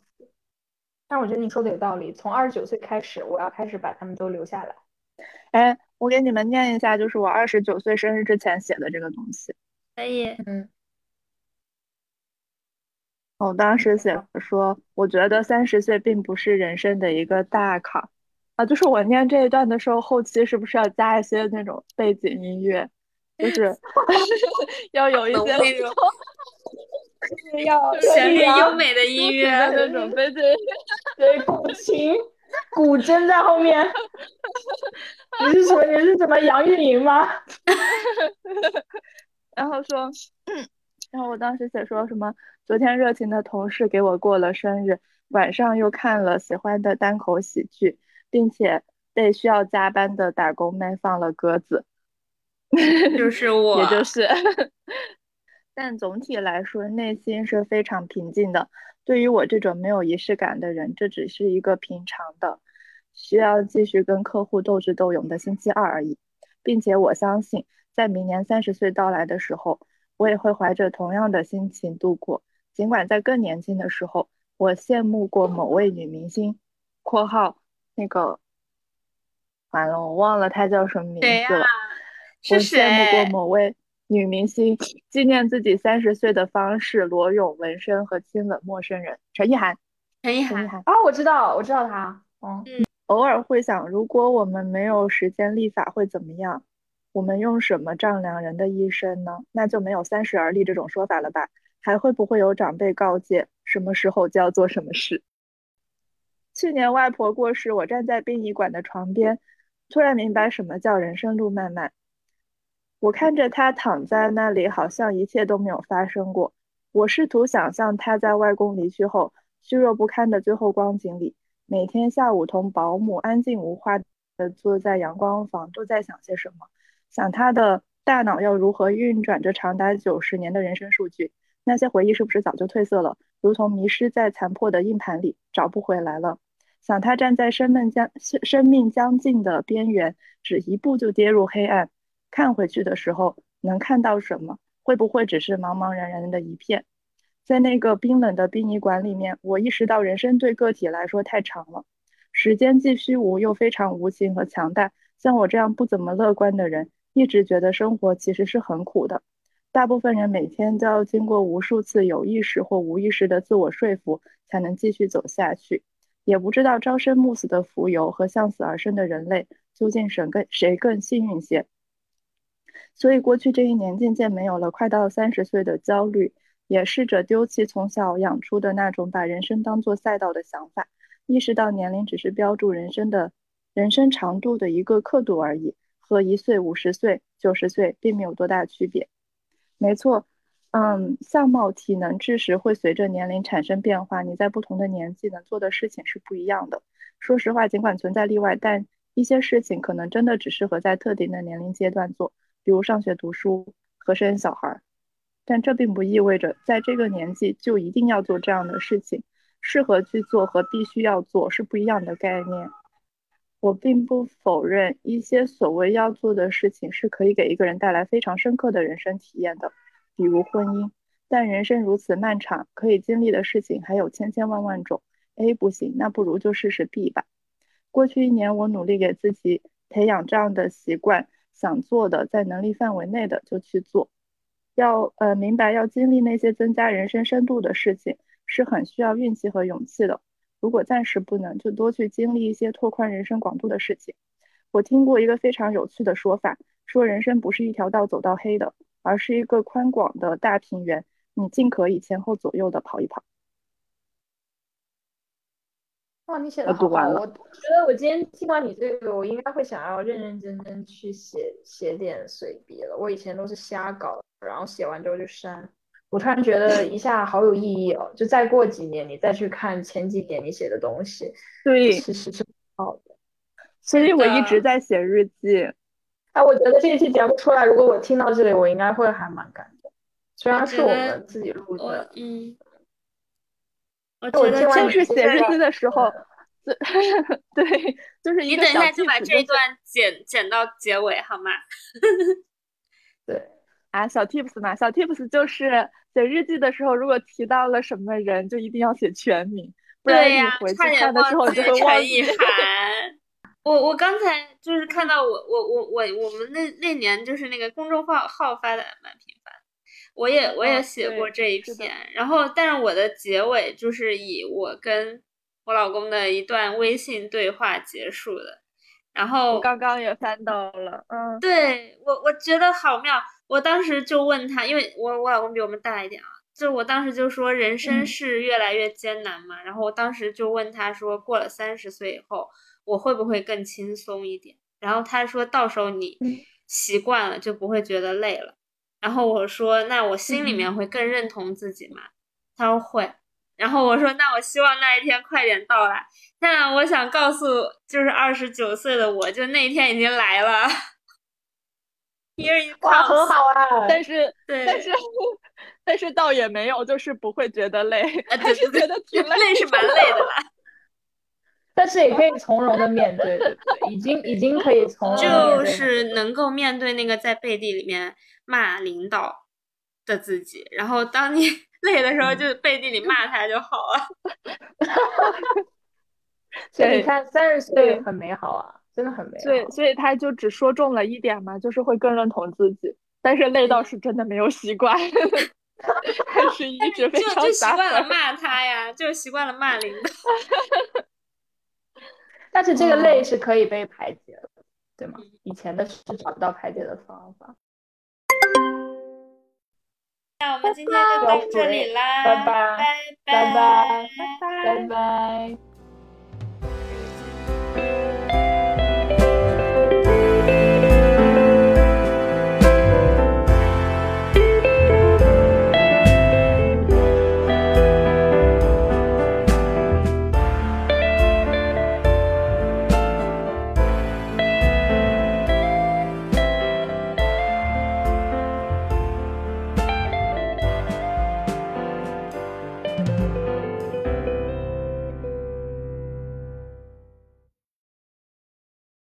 但我觉得你说的有道理，从二十九岁开始，我要开始把他们都留下来。哎，我给你们念一下，就是我二十九岁生日之前写的这个东西。可以，嗯。我当时写说，我觉得三十岁并不是人生的一个大坎啊。就是我念这一段的时候，后期是不是要加一些那种背景音乐？就是 要有一些那种，要旋律优美的音乐那种对对，对，古琴、古筝在后面。你是说你是什么杨钰莹吗？然后说，然后我当时写说什么？昨天热情的同事给我过了生日，晚上又看了喜欢的单口喜剧，并且被需要加班的打工妹放了鸽子，就是我，也就是。但总体来说，内心是非常平静的。对于我这种没有仪式感的人，这只是一个平常的、需要继续跟客户斗智斗勇的星期二而已，并且我相信，在明年三十岁到来的时候，我也会怀着同样的心情度过。尽管在更年轻的时候，我羡慕过某位女明星（括号那个完了，我忘了她叫什么名字了）。我羡慕过某位女明星纪念自己三十岁的方式：裸泳、纹身和亲吻陌生人。陈意涵，陈意涵啊，我知道，我知道她。嗯，偶尔会想，如果我们没有时间立法会怎么样？我们用什么丈量人的一生呢？那就没有三十而立这种说法了吧？还会不会有长辈告诫什么时候就要做什么事？去年外婆过世，我站在殡仪馆的床边，突然明白什么叫人生路漫漫。我看着他躺在那里，好像一切都没有发生过。我试图想象他在外公离去后虚弱不堪的最后光景里，每天下午同保姆安静无话的坐在阳光房，都在想些什么？想他的大脑要如何运转着长达九十年的人生数据？那些回忆是不是早就褪色了，如同迷失在残破的硬盘里，找不回来了？想他站在生命将生命将尽的边缘，只一步就跌入黑暗，看回去的时候能看到什么？会不会只是茫茫然然的一片？在那个冰冷的殡仪馆里面，我意识到人生对个体来说太长了，时间既虚无又非常无情和强大。像我这样不怎么乐观的人，一直觉得生活其实是很苦的。大部分人每天都要经过无数次有意识或无意识的自我说服，才能继续走下去。也不知道朝生暮死的浮游和向死而生的人类究竟谁更谁更幸运些。所以过去这一年渐渐没有了快到三十岁的焦虑，也试着丢弃从小养出的那种把人生当作赛道的想法，意识到年龄只是标注人生的人生长度的一个刻度而已，和一岁、五十岁、九十岁并没有多大区别。没错，嗯，相貌、体能、知识会随着年龄产生变化。你在不同的年纪能做的事情是不一样的。说实话，尽管存在例外，但一些事情可能真的只适合在特定的年龄阶段做，比如上学读书和生小孩。但这并不意味着在这个年纪就一定要做这样的事情。适合去做和必须要做是不一样的概念。我并不否认一些所谓要做的事情是可以给一个人带来非常深刻的人生体验的，比如婚姻。但人生如此漫长，可以经历的事情还有千千万万种。A 不行，那不如就试试 B 吧。过去一年，我努力给自己培养这样的习惯：想做的，在能力范围内的就去做。要呃明白，要经历那些增加人生深度的事情，是很需要运气和勇气的。如果暂时不能，就多去经历一些拓宽人生广度的事情。我听过一个非常有趣的说法，说人生不是一条道走到黑的，而是一个宽广的大平原，你尽可以前后左右的跑一跑。哇，你写的好完了。我觉得我今天听完你这个，我应该会想要认认真真去写写点随笔了。我以前都是瞎搞，然后写完之后就删。我突然觉得一下好有意义哦！就再过几年，你再去看前几年你写的东西，对，其实是好的。所以我一直在写日记。哎，我觉得这一期节目出来，如果我听到这里，我应该会还蛮感动。虽然是我们自己录的，嗯。我觉得就是写日记的时候，对，就是你等一下就把这一段剪剪到结尾好吗？对。啊，小 tips 嘛，小 tips 就是写日记的时候，如果提到了什么人，就一定要写全名，不然你回去看的时候就会忘记。我我刚才就是看到我我我我我们那那年就是那个公众号号发的蛮频繁，我也我也写过这一篇，然后但是我的结尾就是以我跟我老公的一段微信对话结束的，然后我刚刚也翻到了，嗯，对我我觉得好妙。我当时就问他，因为我我老公比我们大一点啊，就我当时就说人生是越来越艰难嘛，然后我当时就问他说，过了三十岁以后，我会不会更轻松一点？然后他说到时候你习惯了就不会觉得累了。然后我说那我心里面会更认同自己吗？他说会。然后我说那我希望那一天快点到来。那我想告诉就是二十九岁的我，就那一天已经来了。哇，很好啊！但是，但是，但是倒也没有，就是不会觉得累，还是觉得挺累，是蛮累的啦。但是也可以从容的面对，对对，已经已经可以从容就是能够面对那个在背地里面骂领导的自己，然后当你 累的时候，就背地里骂他就好了。所以你看，三十岁很美好啊。真的很美，所以所以他就只说中了一点嘛，就是会更认同自己，但是累倒是真的没有习惯，还是一直非常就习惯了骂他呀，就习惯了骂领导。但是这个累是可以被排解的，对吗？以前的是找不到排解的方法。那我们今天就到这里啦，拜拜，拜拜，拜拜。